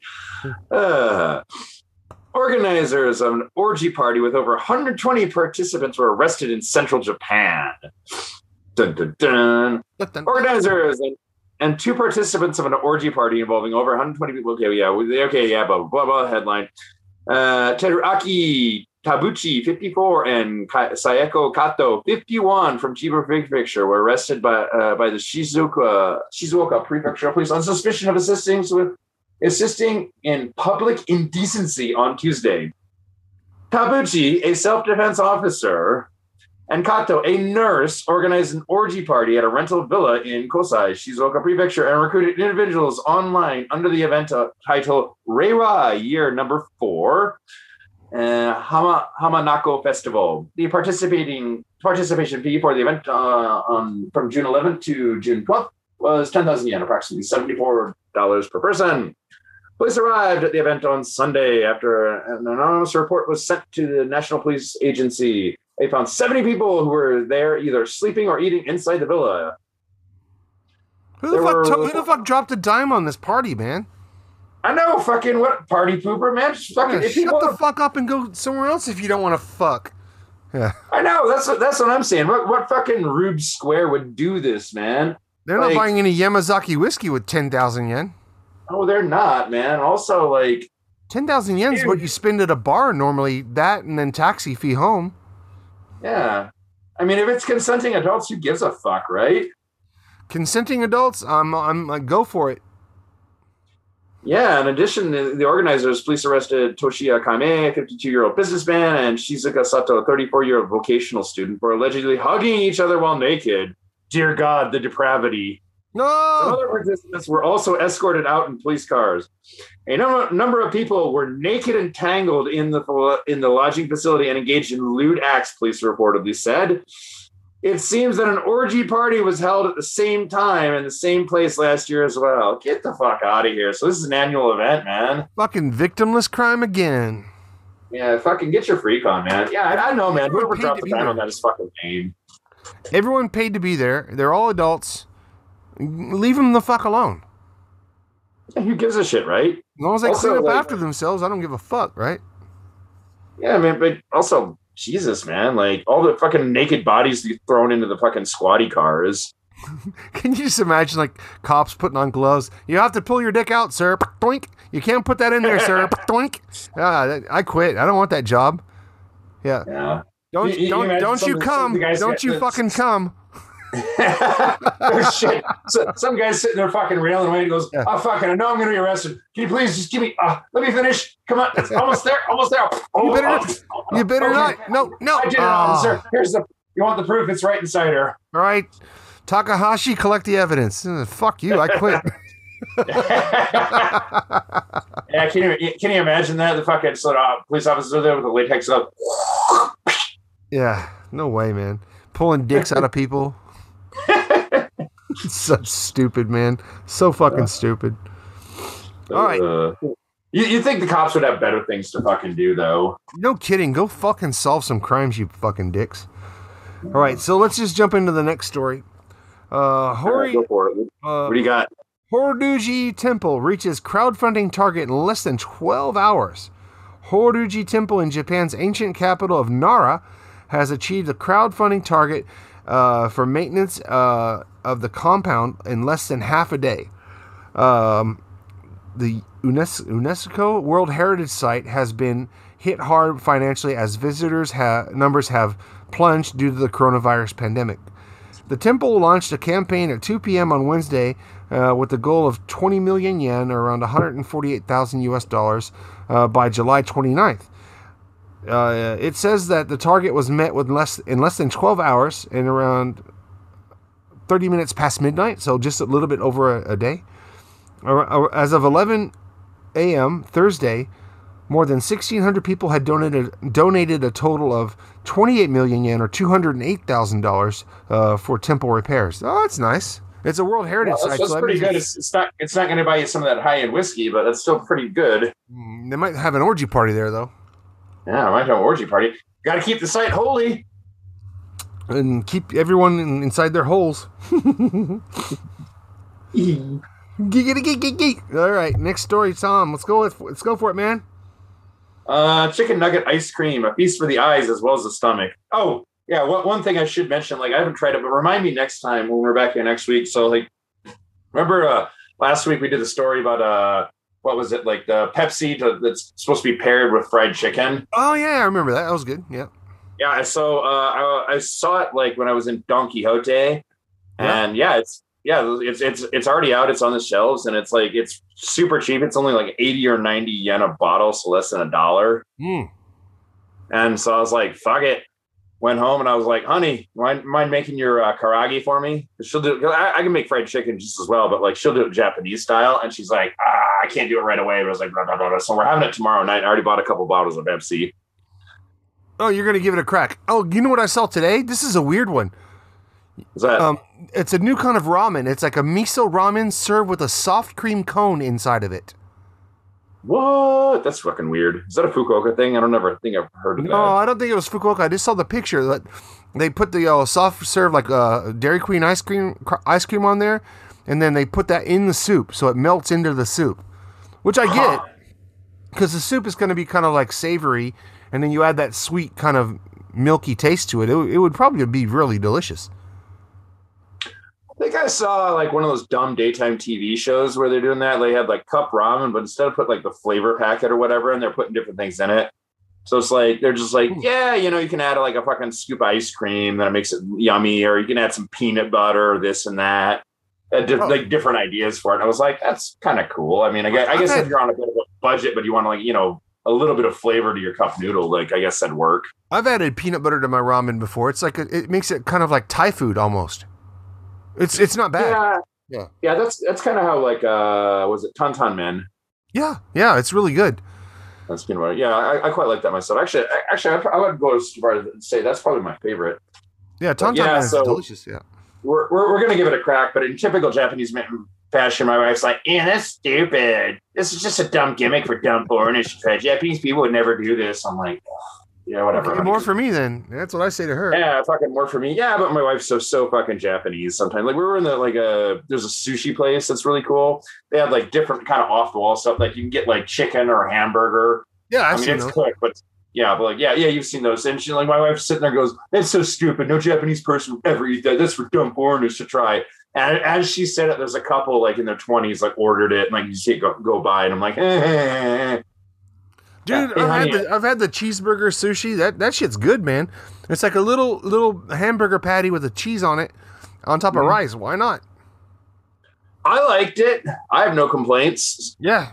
Speaker 3: Uh, organizers of an orgy party with over 120 participants were arrested in central Japan. Dun, dun, dun. Organizers and, and two participants of an orgy party involving over 120 people. Okay, yeah, okay, yeah, blah, blah, blah, headline. Uh, Teruaki Tabuchi, 54, and Sayeko Kato, 51, from Chiba Prefecture, were arrested by uh, by the Shizuoka Shizuoka Prefecture police on suspicion of assisting with assisting in public indecency on Tuesday. Tabuchi, a self-defense officer, and Kato, a nurse, organized an orgy party at a rental villa in Kosai, Shizuoka Prefecture, and recruited individuals online under the event uh, title Reiwa Year Number Four, uh, Hama Hamanako Festival. The participating participation fee for the event uh, on from June 11th to June 12th was 10,000 yen, approximately $74 per person. Police arrived at the event on Sunday after an anonymous report was sent to the National Police Agency. They found 70 people who were there either sleeping or eating inside the villa.
Speaker 4: Who the fuck
Speaker 3: were-
Speaker 4: to- who the fuck dropped a dime on this party, man?
Speaker 3: I know, fucking what party pooper, man. Just fucking
Speaker 4: Yeah,
Speaker 3: if
Speaker 4: shut the fuck up and go somewhere else if you don't want to fuck. Yeah.
Speaker 3: I know that's what that's what I'm saying. What what fucking Rube Square would do this, man?
Speaker 4: They're not buying any Yamazaki whiskey with 10,000 yen.
Speaker 3: Oh, they're not, man. Also, like,
Speaker 4: 10,000 yen is what you spend at a bar normally, that and then taxi fee home.
Speaker 3: yeah. I mean, if it's consenting adults, who gives a fuck, right?
Speaker 4: Consenting adults, I'm, I'm like, go for it.
Speaker 3: Yeah. In addition, the, organizers, police arrested Toshiya Kame, a 52 year old businessman, and Shizuka Sato, a 34 year old vocational student, for allegedly hugging each other while naked. Dear God, the depravity.
Speaker 4: No!
Speaker 3: Some other participants were also escorted out in police cars. A number, number of people were naked and tangled in the in the lodging facility and engaged in lewd acts. Police reportedly said. It seems that an orgy party was held at the same time in the same place last year as well. Get the fuck out of here! So this is an annual event, man.
Speaker 4: Fucking victimless crime again.
Speaker 3: Yeah, fucking get your freak on, man. Yeah, I, I know, man.
Speaker 4: Everyone
Speaker 3: Whoever
Speaker 4: paid
Speaker 3: dropped
Speaker 4: to
Speaker 3: the
Speaker 4: there.
Speaker 3: on that is fucking lame.
Speaker 4: Everyone paid to be there. They're all adults. Leave them the fuck alone.
Speaker 3: Yeah, Who gives a shit, right?
Speaker 4: As long as they
Speaker 3: Also,
Speaker 4: clean up
Speaker 3: like-
Speaker 4: after themselves, I don't give a fuck, right?
Speaker 3: Yeah, man, but also Jesus, man, like all the fucking naked bodies thrown into the fucking squatty cars.
Speaker 4: Can you just imagine like cops putting on gloves? You have to pull your dick out, sir. Doink. You can't put that in there, sir. Doink. Ah, I quit. I don't want that job. Yeah.
Speaker 3: Yeah.
Speaker 4: Don't
Speaker 3: You-
Speaker 4: don't don't you
Speaker 3: of the- some of
Speaker 4: come? Don't you fucking come?
Speaker 3: oh, shit. So, some guy's sitting there fucking railing away and goes, Oh, fucking, I know I'm going to be arrested. Can you please just give me, uh, let me finish. Come on. It's almost there. Almost there. Oh,
Speaker 4: You better
Speaker 3: oh,
Speaker 4: not. You better
Speaker 3: okay.
Speaker 4: not. No, no.
Speaker 3: I did it,
Speaker 4: Ah.
Speaker 3: officer. Here's the, you want the proof? It's right inside her.
Speaker 4: All right. Takahashi, collect the evidence. Uh, fuck you. I quit.
Speaker 3: Yeah, can you, can you imagine that? The fucking sort of police officer there with the latex up.
Speaker 4: yeah. No way, man. Pulling dicks out of people. Such stupid, man. So fucking stupid. All right.
Speaker 3: Uh, You, you think the cops would have better things to fucking do, though?
Speaker 4: No kidding. Go fucking solve some crimes, you fucking dicks. All right, so let's just jump into the next story. Uh, Hori, uh,
Speaker 3: What do you got?
Speaker 4: Horyuji Temple reaches crowdfunding target in less than 12 hours. Horyuji Temple in Japan's ancient capital of Nara has achieved a crowdfunding target uh, for maintenance uh, of the compound in less than half a day. Um, the UNESCO, World Heritage Site has been hit hard financially as visitors ha- numbers have plunged due to the coronavirus pandemic. The temple launched a campaign at 2 p.m. on Wednesday uh, with the goal of 20 million yen, or around 148,000 US dollars, uh, by July 29th. Uh, it says that the target was met with less in less than 12 hours and around 30 minutes past midnight, so just a little bit over a, a day. As of 11 a.m. Thursday, more than 1,600 people had donated donated a total of 28 million yen, or 208 thousand dollars, uh, for temple repairs. Oh, that's nice. It's a World Heritage
Speaker 3: Well, that's
Speaker 4: site, so
Speaker 3: that's
Speaker 4: that
Speaker 3: pretty good. It's, it's not. It's not going to buy you some of that high end whiskey, but that's still pretty good.
Speaker 4: Mm, They might have an orgy party there, though,
Speaker 3: Yeah, I might have an orgy party. Got to keep the site holy.
Speaker 4: and keep everyone in, inside their holes. Giggity geek geek geek. All right, next story, Tom. Let's go. With, let's go for it, man.
Speaker 3: Uh, chicken nugget ice cream, a feast for the eyes as well as the stomach. Oh, yeah. One, one thing I should mention, like I haven't tried it, but remind me next time when we're back here next week. So, like, remember uh, last week we did the story about uh, what was it like the Pepsi to, that's supposed to be paired with fried chicken?
Speaker 4: Oh yeah, I remember that. That was good. Yeah.
Speaker 3: Yeah. So uh, I, I saw it like when I was in Don Quixote, and yeah, it's yeah, it's it's it's already out. It's on the shelves, and it's like it's super cheap. It's only like eighty or ninety yen a bottle, so less than a dollar.
Speaker 4: Mm.
Speaker 3: And so I was like, fuck it. Went home and I was like, honey, mind, mind making your uh, karaage for me? She'll do. I, I can make fried chicken just as well, but like she'll do it Japanese style. And she's like, ah, I can't do it right away. But I was like, blah, blah, blah, blah. so we're having it tomorrow night. I already bought a couple bottles of Pepsi.
Speaker 4: Oh, you're gonna give it a crack. Oh, you know what I saw today? This is a weird one.
Speaker 3: Is that?
Speaker 4: Um, it's a new kind of ramen. It's like a miso ramen served with a soft cream cone inside of it.
Speaker 3: what? That's fucking weird. Is that a Fukuoka thing? I don't ever think I've heard of
Speaker 4: No,
Speaker 3: that.
Speaker 4: I don't think it was Fukuoka. I just saw the picture that they put the uh, soft serve like uh, Dairy Queen ice cream cr- ice cream on there, and then they put that in the soup so it melts into the soup, which I get because the soup is going to be kind of like savory, and then you add that sweet kind of milky taste to it. It, it would probably be really delicious.
Speaker 3: I think I saw like one of those dumb daytime TV shows where they're doing that. They had like cup ramen, but instead of put like the flavor packet or whatever, and they're putting different things in it. So it's like they're just like, hmm. yeah, you know, you can add like a fucking scoop of ice cream that makes it yummy, or you can add some peanut butter, this and that. Uh, di-
Speaker 4: Oh.
Speaker 3: Like different ideas for it. And I was like, that's kind of cool. I mean, I guess, I guess if you're on a bit of a budget, but you want to like, you know, a little bit of flavor to your cup noodle, like I guess that'd work.
Speaker 4: I've added peanut butter to my ramen before. It's like a, it makes it kind of like Thai food almost. It's it's not bad.
Speaker 3: Yeah,
Speaker 4: Yeah.
Speaker 3: yeah. That's that's kind of how like uh was it Tantan Men?
Speaker 4: Yeah, yeah, it's really good.
Speaker 3: That's peanut butter. Yeah, I, I quite like that myself. Actually, I, actually, I, I would go as far as to say that's probably my favorite.
Speaker 4: Yeah, Tonton
Speaker 3: yeah,
Speaker 4: Man is delicious. Yeah.
Speaker 3: We're, we're, we're gonna give it a crack, but in typical Japanese fashion, my wife's like, "Yeah, that's stupid. This is just a dumb gimmick for dumb foreigners. Japanese people would never do this." I'm like, "Ugh, "Yeah, whatever."
Speaker 4: Okay, more for me then. That's what I say to her.
Speaker 3: Yeah, fucking more for me. Yeah, but my wife's so so fucking Japanese sometimes. Like we were in the like a there's a sushi place that's really cool. They have like different kind of off the wall stuff. Like you can get like chicken or a hamburger.
Speaker 4: Yeah,
Speaker 3: I
Speaker 4: I've
Speaker 3: mean
Speaker 4: seen
Speaker 3: it's
Speaker 4: those.
Speaker 3: quick, but yeah, but like yeah, yeah, you've seen those. And she like my wife's sitting there goes, That's so stupid. No Japanese person would ever eat that. That's for dumb foreigners to try. And as she said it, there's a couple like in their twenties like ordered it and like you see it go, go by and I'm like, eh, eh, eh.
Speaker 4: Dude,
Speaker 3: Yeah,
Speaker 4: I've had, the, I've had the cheeseburger sushi. That that shit's good, man. It's like a little little hamburger patty with a cheese on it, on top
Speaker 3: Mm-hmm.
Speaker 4: of rice. Why not?
Speaker 3: I liked it. I have no complaints.
Speaker 4: Yeah.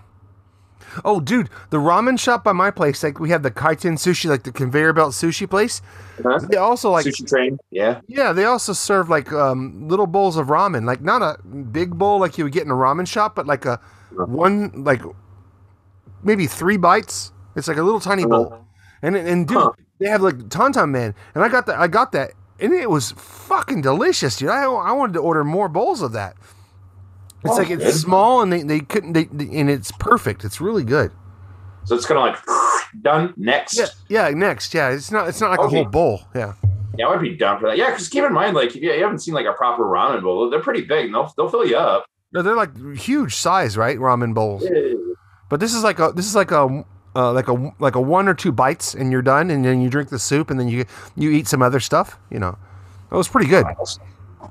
Speaker 4: Oh, dude, the ramen shop by my place, like we have the kaiten sushi, like the conveyor belt sushi place.
Speaker 3: Huh?
Speaker 4: They also like,
Speaker 3: Sushi train. Yeah.
Speaker 4: yeah, they also serve like um, little bowls of ramen, like not a big bowl like you would get in a ramen shop, but like a uh-huh. one, like maybe three bites. It's like a little tiny bowl, uh-huh. and and dude,
Speaker 3: Huh.
Speaker 4: they have like Tantan Man, and I got that, I got that, and it was fucking delicious, dude. I I wanted to order more bowls of that. It's
Speaker 3: Oh,
Speaker 4: like it's
Speaker 3: good.
Speaker 4: small, and they, they couldn't, they, they- and it's perfect. It's really good.
Speaker 3: So it's kind of like done next.
Speaker 4: Yeah, yeah. Next, yeah. It's not. It's not like a whole bowl. Yeah.
Speaker 3: Yeah, I would be down for that. Yeah, because keep in mind, like if you, haven't seen like a proper ramen bowl, they're pretty big. And they'll they'll fill you up.
Speaker 4: No, they're like huge size, right? Ramen bowls. But this is like a this is like a uh, like a like a one or two bites and you're done, and then you drink the soup, and then you you eat some other stuff. You know, that was pretty good.
Speaker 3: That's,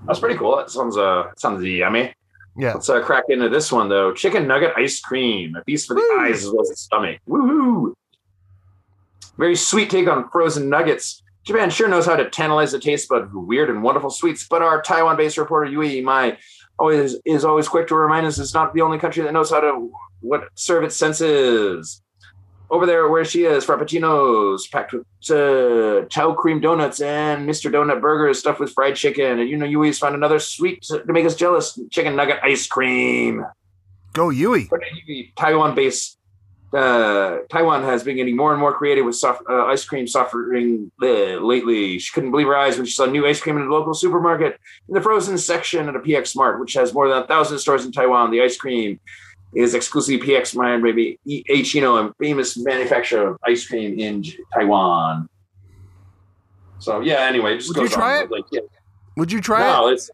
Speaker 3: that's pretty cool. That sounds uh sounds yummy.
Speaker 4: Yeah.
Speaker 3: Let's uh, crack into this one though. Chicken nugget ice cream, a feast for the
Speaker 4: Woo.
Speaker 3: eyes as well as the stomach. Woohoo! Very sweet take on frozen nuggets. Japan sure knows how to tantalize the taste bud with weird and wonderful sweets, but our Taiwan-based reporter Yui Mai always is always quick to remind us it's not the only country that knows how to what serve its senses. Over there, where she is, frappuccinos packed with uh, choux cream donuts and Mr. Donut burgers stuffed with fried chicken. And you know, always find another sweet to make us jealous chicken nugget ice cream.
Speaker 4: Go Yui.
Speaker 3: Taiwan-based uh, Taiwan has been getting more and more creative with soft, uh, ice cream suffering uh, lately. She couldn't believe her eyes when she saw new ice cream in a local supermarket in the frozen section at a PX Mart, which has more than a thousand stores in Taiwan. The ice cream is exclusively PX Mart, maybe H-Ino, a famous manufacturer of ice cream in Taiwan. So yeah, anyway, it just
Speaker 4: Would you try
Speaker 3: on,
Speaker 4: it?
Speaker 3: Like, yeah,
Speaker 4: Would you try
Speaker 3: no,
Speaker 4: it?
Speaker 3: it's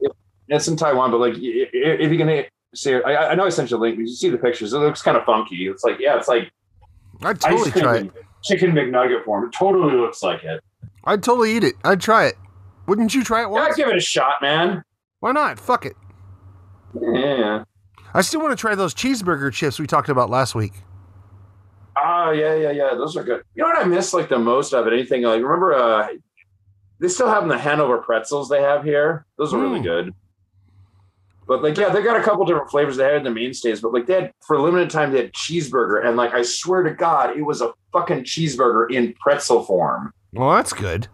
Speaker 3: it's in Taiwan, but like if you're gonna see it, I, I know I sent you a link. but You see the pictures; it looks kind of funky. It's like yeah, it's like
Speaker 4: I'd totally try it.
Speaker 3: chicken McNugget form. It totally looks like it.
Speaker 4: I'd totally eat it. I'd try it. Wouldn't you try it
Speaker 3: Yeah,
Speaker 4: once?
Speaker 3: give it a shot, man.
Speaker 4: Why not? Fuck it.
Speaker 3: Yeah.
Speaker 4: I still want to try those cheeseburger chips we talked about last week.
Speaker 3: Oh yeah, yeah, yeah. Those are good. You know what I miss like the most of it? Anything like remember? uh They still have them the Hanover pretzels they have here. Those are really
Speaker 4: Mm.
Speaker 3: good. But like, yeah, they got a couple different flavors they had in the mainstays. But like, they had for a limited time they had cheeseburger, and like, I swear to God, it was a fucking cheeseburger in pretzel form.
Speaker 4: Well, that's good.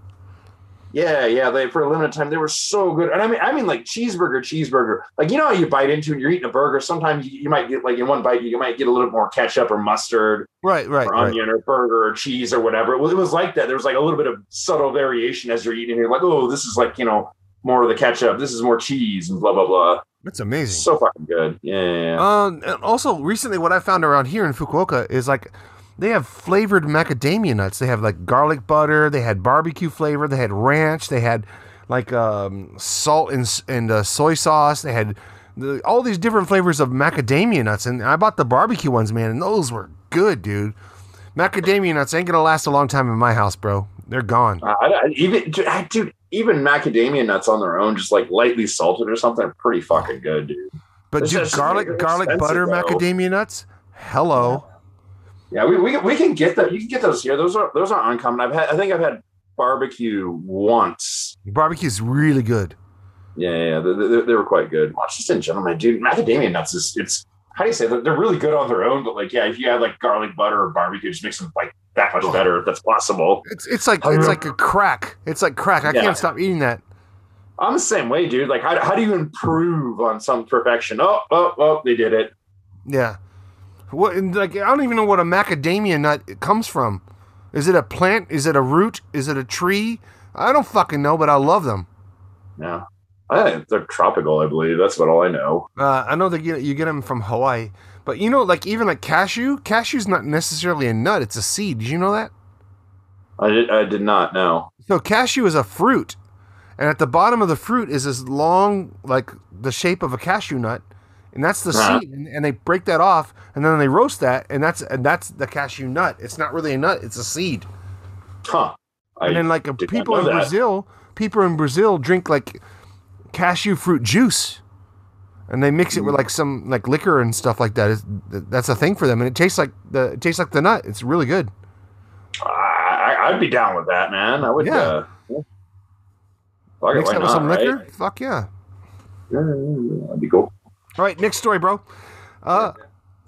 Speaker 3: Yeah, yeah. They for a limited time they were so good, and I mean, I mean, like cheeseburger, cheeseburger. Like you know how you bite into and you're eating a burger. Sometimes you, you might get like in one bite you might get a little bit more ketchup or mustard
Speaker 4: Right, right,
Speaker 3: or
Speaker 4: right.
Speaker 3: onion or burger or cheese or whatever. It was, it was like that. There was like a little bit of subtle variation as you're eating. You're like, oh, this is like you know more of the ketchup. This is more cheese and blah blah blah.
Speaker 4: That's amazing.
Speaker 3: So fucking good. Yeah. yeah, yeah.
Speaker 4: Um, and also, recently, what I found around here in Fukuoka is like they have flavored macadamia nuts. They have like garlic butter. They had barbecue flavor. They had ranch. They had like um, salt and and uh, soy sauce. They had the, all these different flavors of macadamia nuts. And I bought the barbecue ones, man, and those were good, dude. Macadamia nuts ain't gonna last a long time in my house, bro. They're gone.
Speaker 3: Uh, I, I, even dude, I- dude, even macadamia nuts on their own, just like lightly salted or something, are pretty fucking good, dude.
Speaker 4: But dude, garlic garlic butter
Speaker 3: though.
Speaker 4: macadamia nuts. Hello.
Speaker 3: Yeah, we, we, we can get that. You can get those here. Those are those are uncommon. I've had. I think I've had barbecue once.
Speaker 4: Barbecue is really good.
Speaker 3: Yeah, yeah, yeah. They, they, they were quite good. Well, just in general, dude, macadamia nuts is it's how do you say that? They're really good on their own, but like, yeah, if you add like garlic butter or barbecue, it just makes them like that much better if that's possible.
Speaker 4: It's it's like it's like a crack. It's like crack. I
Speaker 3: Yeah.
Speaker 4: can't stop eating that.
Speaker 3: I'm the same way, dude. Like, how, how do you improve on some perfection? Oh, oh, oh, they did it.
Speaker 4: Yeah. What like I don't even know what a macadamia nut comes from. Is it a plant? Is it a root? Is it a tree? I don't fucking know, but I love them.
Speaker 3: Yeah, I they're tropical. I believe that's about all I know.
Speaker 4: Uh, I know that you, you get them from Hawaii, but you know, like even like cashew, cashew's not necessarily a nut; it's a seed. Did you know that?
Speaker 3: I did, I did not know.
Speaker 4: So cashew is a fruit, and at the bottom of the fruit is this long, like the shape of a cashew nut, and that's the
Speaker 3: Uh-huh.
Speaker 4: seed. And, and they break that off, and then they roast that, and that's and that's the cashew nut. It's not really a nut; it's a seed.
Speaker 3: Huh. I
Speaker 4: and then like people in
Speaker 3: that.
Speaker 4: Brazil, people in Brazil drink like cashew fruit juice, and they mix it
Speaker 3: Mm.
Speaker 4: with like some like liquor and stuff like that. It's, that's a thing for them, and it tastes like the it tastes like the nut. It's really good.
Speaker 3: I, I'd be down with that, man. I would.
Speaker 4: Yeah.
Speaker 3: Uh. Fuck it,
Speaker 4: Mix
Speaker 3: why
Speaker 4: that with some
Speaker 3: not, right?
Speaker 4: liquor. Fuck yeah.
Speaker 3: Yeah, yeah, yeah, that'd be cool.
Speaker 4: All right, next story, bro. Uh,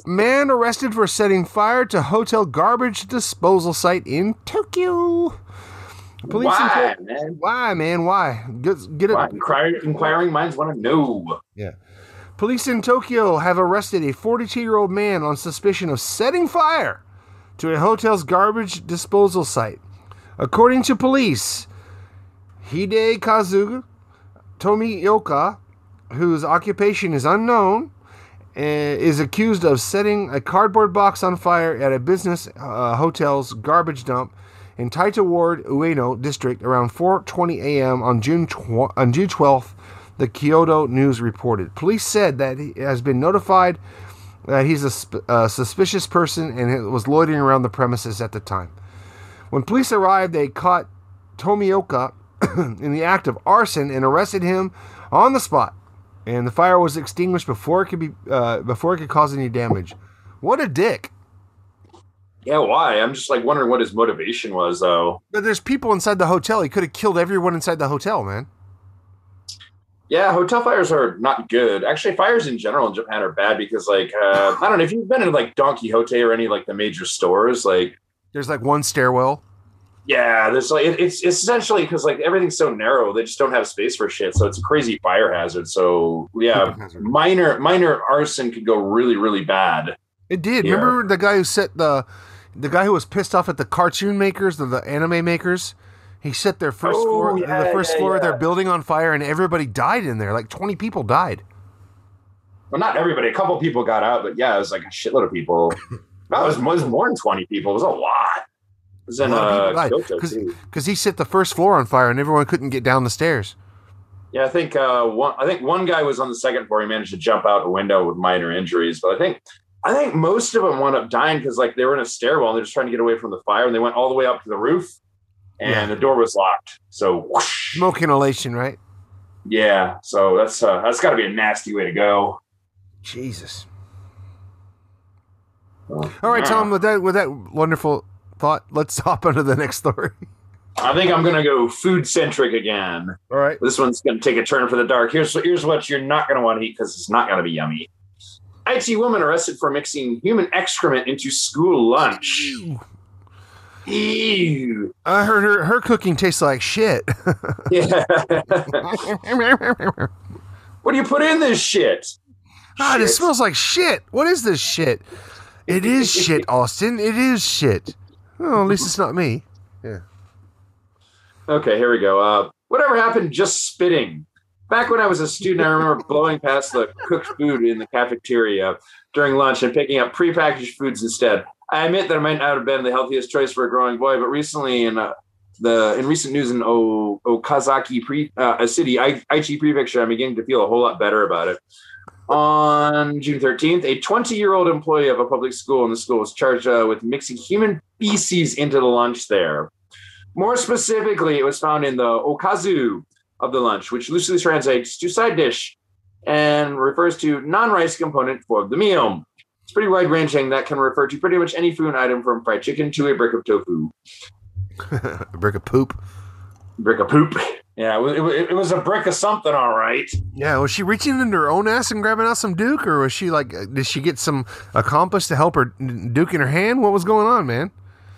Speaker 4: man arrested for setting fire to hotel garbage disposal site in Tokyo. Police in
Speaker 3: Why,
Speaker 4: To-
Speaker 3: man?
Speaker 4: Why, man? Why? Get, get it.
Speaker 3: Why? Inquiring, minds want to know.
Speaker 4: Yeah. Police in Tokyo have arrested a 42 year old man on suspicion of setting fire to a hotel's garbage disposal site. According to police, Hidekazu Tomioka, whose occupation is unknown, uh, is accused of setting a cardboard box on fire at a business uh, hotel's garbage dump in Taito Ward, Ueno district around 4:20 a.m. on June tw- on June 12th. The Kyodo News reported. Police said that he has been notified that he's a sp- uh, suspicious person and was loitering around the premises at the time. When police arrived, they caught Tomioka in the act of arson and arrested him on the spot. And the fire was extinguished before it could be uh, before it could cause any damage. What a dick!
Speaker 3: Yeah, why? I'm just like wondering what his motivation was, though.
Speaker 4: But there's people inside the hotel. He could have killed everyone inside the hotel, man.
Speaker 3: Yeah, hotel fires are not good. Actually, fires in general in Japan are bad because, like, uh, I don't know if you've been in like Don Quixote or any like the major stores. Like,
Speaker 4: There's like one stairwell.
Speaker 3: Yeah, there's like it, it's it's essentially because like everything's so narrow, they just don't have space for shit. So it's a crazy fire hazard. So yeah,
Speaker 4: Hazard.
Speaker 3: minor minor arson could go really really bad.
Speaker 4: It did.
Speaker 3: Yeah.
Speaker 4: Remember the guy who set the the guy who was pissed off at the cartoon makers, the, the anime makers? He set their first
Speaker 3: Oh,
Speaker 4: floor
Speaker 3: yeah,
Speaker 4: the first
Speaker 3: yeah,
Speaker 4: floor of their building on fire and everybody died in there. Like 20 people died.
Speaker 3: Well, not everybody. A couple people got out, but yeah, it was like a shitload of people. It was, it was more than twenty people. It was a lot. Was in
Speaker 4: A lot of
Speaker 3: uh,
Speaker 4: people died,
Speaker 3: Kyoto
Speaker 4: 'cause-
Speaker 3: too.
Speaker 4: Because he set the first floor on fire and everyone couldn't get down the stairs.
Speaker 3: Yeah, I think uh, one. I think one guy was on the second floor. He managed to jump out a window with minor injuries, but I think I think most of them wound up dying because like they were in a stairwell and they're just trying to get away from the fire, and they went all the way up to the roof, and
Speaker 4: Yeah.
Speaker 3: the door was locked. So whoosh.
Speaker 4: Smoke inhalation, right?
Speaker 3: yeah, so that's uh, that's got to be a nasty way to go.
Speaker 4: Jesus. All right, Tom. With that with that wonderful thought, let's hop onto the next story.
Speaker 3: I think I'm gonna go food centric again.
Speaker 4: All right.
Speaker 3: This one's going to take a turn for the dark. Here's here's what you're not going to want to eat because it's not going to be yummy. IT woman arrested for mixing human excrement into school lunch. Ew.
Speaker 4: I heard her her cooking tastes like shit.
Speaker 3: Yeah. what do you put in this shit?
Speaker 4: Ah, God, it smells like shit. What is this shit? It is shit, Austin. It is shit. Oh, at least it's not me. Yeah.
Speaker 3: Okay, here we go. Uh, whatever happened just spitting? Back when I was a student, I remember blowing past the cooked food in the cafeteria during lunch and picking up prepackaged foods instead. I admit that it might not have been the healthiest choice for a growing boy, but recently in uh, the in recent news in o- Okazaki pre, uh, a city, I, Aichi Prefecture, I'm beginning to feel a whole lot better about it. On June 13th, a 20 year old employee of a public school in the school was charged uh, with mixing human feces into the lunch there. More specifically, it was found in the okazu of the lunch, which loosely translates to side dish and refers to non-rice component for the meal. It's pretty wide-ranging that can refer to pretty much any food item from fried chicken to a brick of tofu.
Speaker 4: A brick of poop.
Speaker 3: Brick of poop. Yeah, it was, it was a brick of something, all right.
Speaker 4: Yeah, was she reaching into her own ass and grabbing out some Duke, or was she like, uh, did she get some accomplice to help her Duke in her hand? What was going on, man?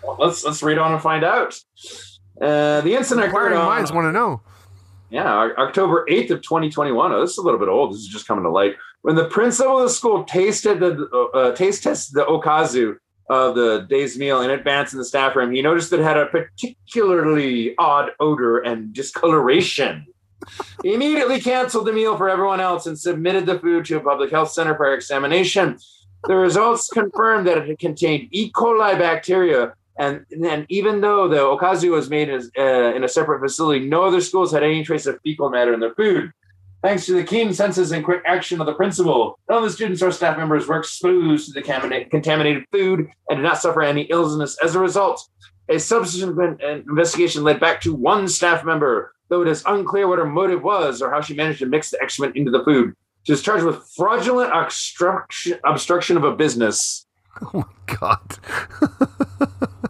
Speaker 3: Well, let's let's read on and find out. Uh, the incident occurred on
Speaker 4: minds want to know.
Speaker 3: Yeah, October 8th of 2021. Oh, this is a little bit old. This is just coming to light. When the principal of the school tasted the uh, taste tested the okazu of the day's meal in advance in the staff room, he noticed that it had a particularly odd odor and discoloration. he immediately canceled the meal for everyone else and submitted the food to a public health center for examination. The results confirmed that it had contained E. coli bacteria, and, and even though the okazu was made as, uh, in a separate facility, no other schools had any trace of fecal matter in their food. Thanks to the keen senses and quick action of the principal, none of the students or staff members were exposed to the contaminate- contaminated food and did not suffer any illness as a result. A subsequent investigation led back to one staff member, though it is unclear what her motive was or how she managed to mix the excrement into the food. She was charged with fraudulent obstruction, obstruction of a business.
Speaker 4: Oh my god.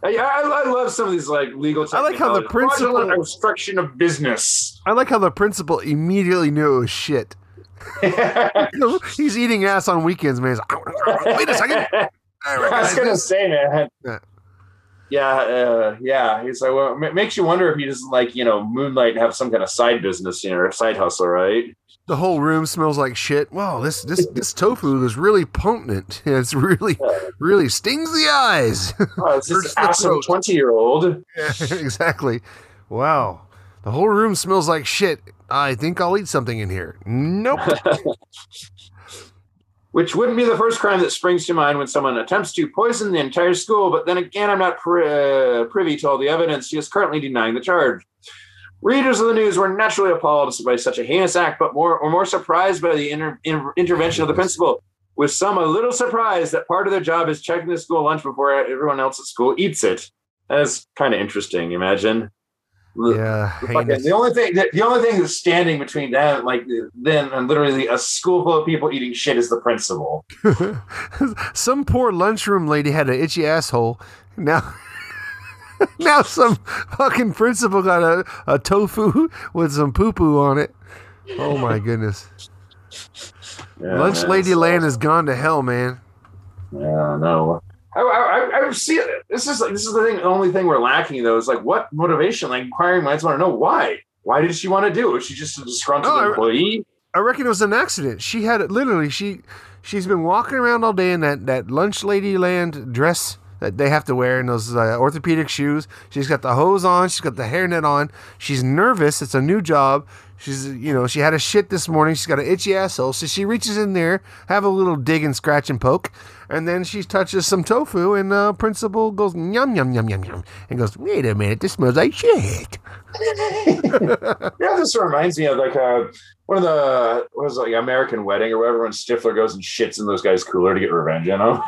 Speaker 3: I, I, I love some of these like legal.
Speaker 4: I like how the.
Speaker 3: Fraudulent
Speaker 4: principal-
Speaker 3: obstruction of business.
Speaker 4: I like how the principal immediately knew it was shit. He's eating ass on weekends, man. Like, Wait a second. I
Speaker 3: I was gonna say, man.
Speaker 4: Yeah.
Speaker 3: Yeah, uh, yeah. He's like, well, it makes you wonder if he doesn't like, you know, moonlight and have some kind of side business, you know, or side hustle, right?
Speaker 4: The whole room smells like shit. Wow, this this this tofu is really potent. It's really really stings the eyes.
Speaker 3: Oh, it's this awesome twenty-year-old.
Speaker 4: Yeah, exactly. Wow. The whole room smells like shit. I think I'll eat something in here. Nope.
Speaker 3: Which wouldn't be the first crime that springs to mind when someone attempts to poison the entire school. But then again, I'm not pri- uh, privy to all the evidence. She is currently denying the charge. Readers of the news were naturally appalled by such a heinous act, but more or more surprised by the inter- in- intervention of the principal. With some a little surprised that part of their job is checking the school lunch before everyone else at school eats it. That's kind of interesting. Imagine.
Speaker 4: Yeah,
Speaker 3: The, fucking- the only thing that the only thing that's standing between them, like then and literally a school full of people eating shit is the principal.
Speaker 4: some poor lunchroom lady had an itchy asshole. Now, now some fucking principal got a, a tofu with some poo poo on it. Oh my goodness.
Speaker 3: Yeah,
Speaker 4: Lunch
Speaker 3: man,
Speaker 4: lady land has gone to hell, man.
Speaker 3: Yeah, no. I, I, I- see it. This is like this is the thing. The only thing we're lacking though is like what motivation. Like inquiring minds want to know why. Why did she want to do it? Was she just a disgruntled
Speaker 4: Oh,
Speaker 3: employee?
Speaker 4: I reckon it was an accident. She had it literally. She she's been walking around all day in that that lunch lady land dress that they have to wear and those uh, orthopedic shoes. She's got the hose on. She's got the hairnet on. She's nervous. It's a new job. She's you know she had a shit this morning. She's got an itchy asshole. So she reaches in there, have a little dig and scratch and poke, and then she touches some tofu. And uh, principal goes yum yum yum yum yum and goes, wait a minute, this smells like shit.
Speaker 3: Yeah, this reminds me of like uh, one of the what was it, like American Wedding or whatever when Stifler goes and shits in those guys' cooler to get revenge. You know,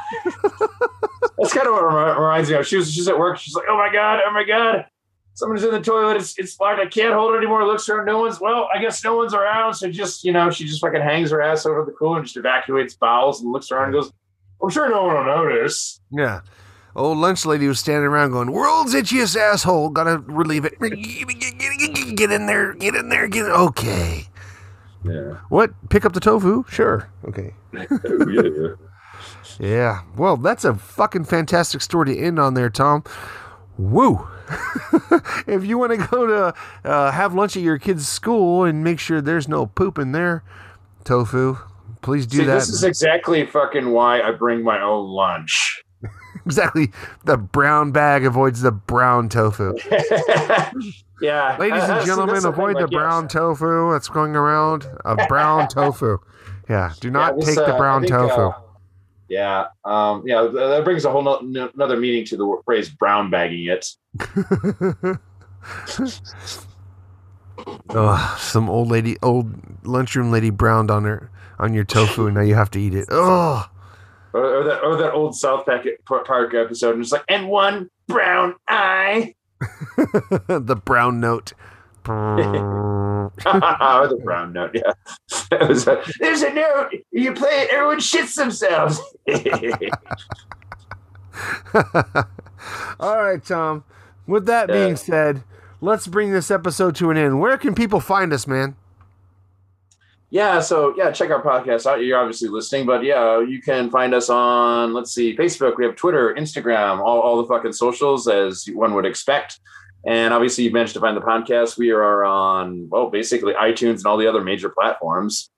Speaker 3: that's kind of what reminds me of. She was she's at work. She's like, oh my god, oh my god. Someone's in the toilet. It's, it's locked. I can't hold it anymore. Looks around. No one's. Well, I guess no one's around. So just you know, she just fucking hangs her ass over the cooler and just evacuates bowels and looks around and goes, "I'm sure no one will notice."
Speaker 4: Yeah. Old lunch lady was standing around going, World's itchiest asshole. Gotta relieve it. Get in there. Get in there. Get in. Okay.
Speaker 3: Yeah.
Speaker 4: What? Pick up the tofu? Sure. Okay.
Speaker 3: Oh, yeah.
Speaker 4: Yeah. Well, that's a fucking fantastic story to end on there, Tom. Woo. if you want to go to uh, have lunch at your kid's school and make sure there's no poop in there, tofu, please do
Speaker 3: See,
Speaker 4: that.
Speaker 3: this is exactly fucking why I bring my own lunch.
Speaker 4: exactly. The brown bag avoids the brown tofu.
Speaker 3: yeah,
Speaker 4: Ladies
Speaker 3: uh,
Speaker 4: and gentlemen, avoid the
Speaker 3: like,
Speaker 4: brown tofu that's going around. A brown tofu. Yeah, do not
Speaker 3: this,
Speaker 4: take
Speaker 3: uh,
Speaker 4: the
Speaker 3: I
Speaker 4: brown
Speaker 3: think,
Speaker 4: tofu.
Speaker 3: uh, yeah, um, yeah, that brings a whole no- no- another meaning to the phrase "brown bagging it."
Speaker 4: oh, some old lady, old lunchroom lady browned on her on your tofu, and now you have to eat it. Oh,
Speaker 3: Or, or that, or that old South Park Park episode, and it's like, and one brown eye.
Speaker 4: the brown note.
Speaker 3: or the brown note, yeah. It was There's a note. You play it, everyone shits themselves.
Speaker 4: All right, Tom. With that
Speaker 3: Yeah.
Speaker 4: being said, let's bring this episode to an end. Where can people find us, man?
Speaker 3: Yeah, so yeah, check our podcast out. You're obviously listening, but yeah, you can find us on let's see, Facebook, we have Twitter, Instagram, all, all the fucking socials as one would expect. And obviously you've managed to find the podcast. We are on well, basically iTunes and all the other major platforms.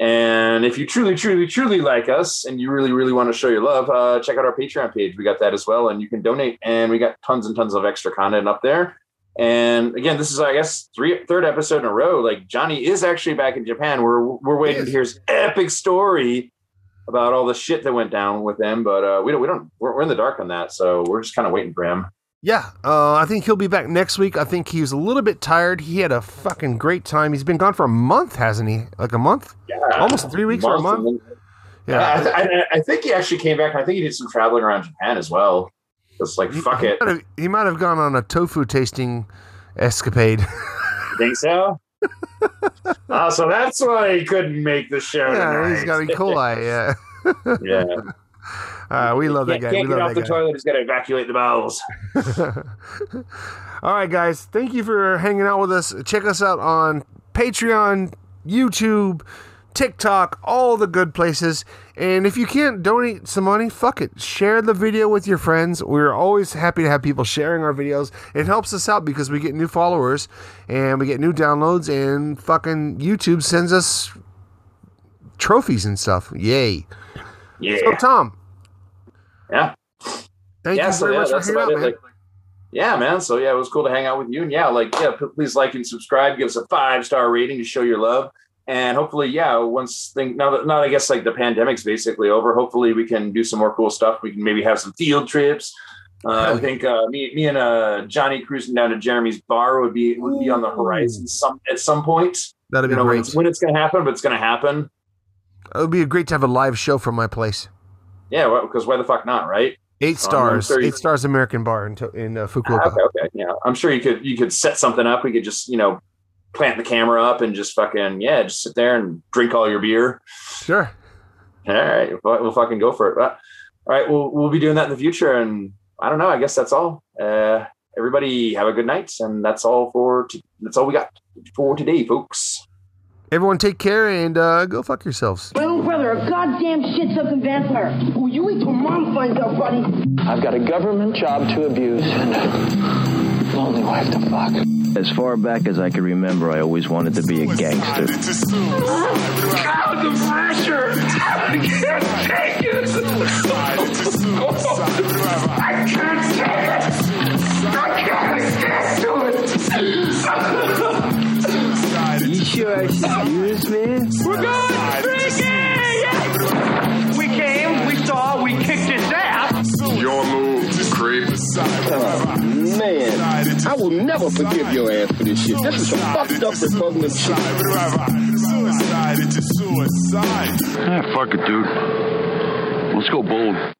Speaker 3: And if you truly, truly, truly like us and you really, really want to show your love, uh, check out our Patreon page. We got that as well. And you can donate and we got tons and tons of extra content up there. And again, this is, I guess, three third episode in a row. Like Johnny is actually back in Japan. We're we're waiting to hear his epic story about all the shit that went down with him. But uh, we don't we don't we're, we're in the dark on that, so we're just kind of waiting for him.
Speaker 4: Yeah, uh, I think he'll be back next week. I think he was a little bit tired. He had a fucking great time. He's been gone for a month, hasn't he? Like a month?
Speaker 3: Yeah,
Speaker 4: Almost three weeks or a month? Yeah.
Speaker 3: I, th- I, I think he actually came back. and I think he did some traveling around Japan as well. Just like fuck
Speaker 4: he
Speaker 3: it.
Speaker 4: Might have, he might have gone on a tofu tasting escapade.
Speaker 3: You think so? oh, so that's why he couldn't make the show.
Speaker 4: yeah, he's got
Speaker 3: tonight.
Speaker 4: E. coli. Yeah.
Speaker 3: yeah.
Speaker 4: Uh, we love that guy.
Speaker 3: can't
Speaker 4: we
Speaker 3: get off the
Speaker 4: guy.
Speaker 3: toilet. He's got to evacuate the bowels.
Speaker 4: All right, guys. Thank you for hanging out with us. Check us out on Patreon, YouTube, TikTok, all the good places. And if you can't donate some money, fuck it. Share the video with your friends. We're always happy to have people sharing our videos. It helps us out because we get new followers and we get new downloads, and fucking YouTube sends us trophies and stuff. Yay.
Speaker 3: Yeah.
Speaker 4: So, Tom,
Speaker 3: yeah.
Speaker 4: thank
Speaker 3: yeah,
Speaker 4: you
Speaker 3: so
Speaker 4: very
Speaker 3: yeah,
Speaker 4: much for hanging out, man.
Speaker 3: Like, yeah, man. So yeah, it was cool to hang out with you. And yeah, like yeah, please like and subscribe. Give us a five star rating to show your love. and hopefully, yeah, once thing now that now I guess like the pandemic's basically over, hopefully we can do some more cool stuff. We can maybe have some field trips. Uh, I think uh, me, me and uh, Johnny cruising down to Jeremy's bar would be would be on the horizon some at some point.
Speaker 4: That'd be
Speaker 3: You know when
Speaker 4: great.
Speaker 3: it's, when it's going to happen, but it's going to happen.
Speaker 4: It would be great to have a live show from my place.
Speaker 3: Yeah, because why the fuck not, right?
Speaker 4: Eight
Speaker 3: Um,
Speaker 4: stars,
Speaker 3: I'm sure you-
Speaker 4: eight stars American bar in, to- in uh, Fukuoka.
Speaker 3: Okay, okay, yeah. I'm sure you could you could set something up. We could just you know plant the camera up and just fucking yeah, just sit there and drink all your beer.
Speaker 4: Sure.
Speaker 3: All right, we'll, we'll fucking go for it. But, all right, we'll we'll be doing that in the future, and I don't know. I guess that's all. Uh, everybody have a good night, and that's all for t- that's all we got for today, folks.
Speaker 4: Everyone take care and uh, go fuck yourselves.
Speaker 9: My own brother, a goddamn shit-sucking vampire. Will you wait till mom finds out, buddy?
Speaker 10: I've got a government job to abuse and a lonely wife to fuck.
Speaker 11: As far back as I can remember, I always wanted to be a gangster.
Speaker 6: God, the pressure! I can't take it! I can't take it! I can't get to it!
Speaker 10: You sure I should use man?
Speaker 6: We're going freaking!
Speaker 12: Your move, creep.
Speaker 10: Oh, man, I will never forgive your ass for this shit. This is some fucked up repugnant shit.
Speaker 12: Suicide, it's a suicide.
Speaker 11: Ah, fuck it, dude. Let's go bold.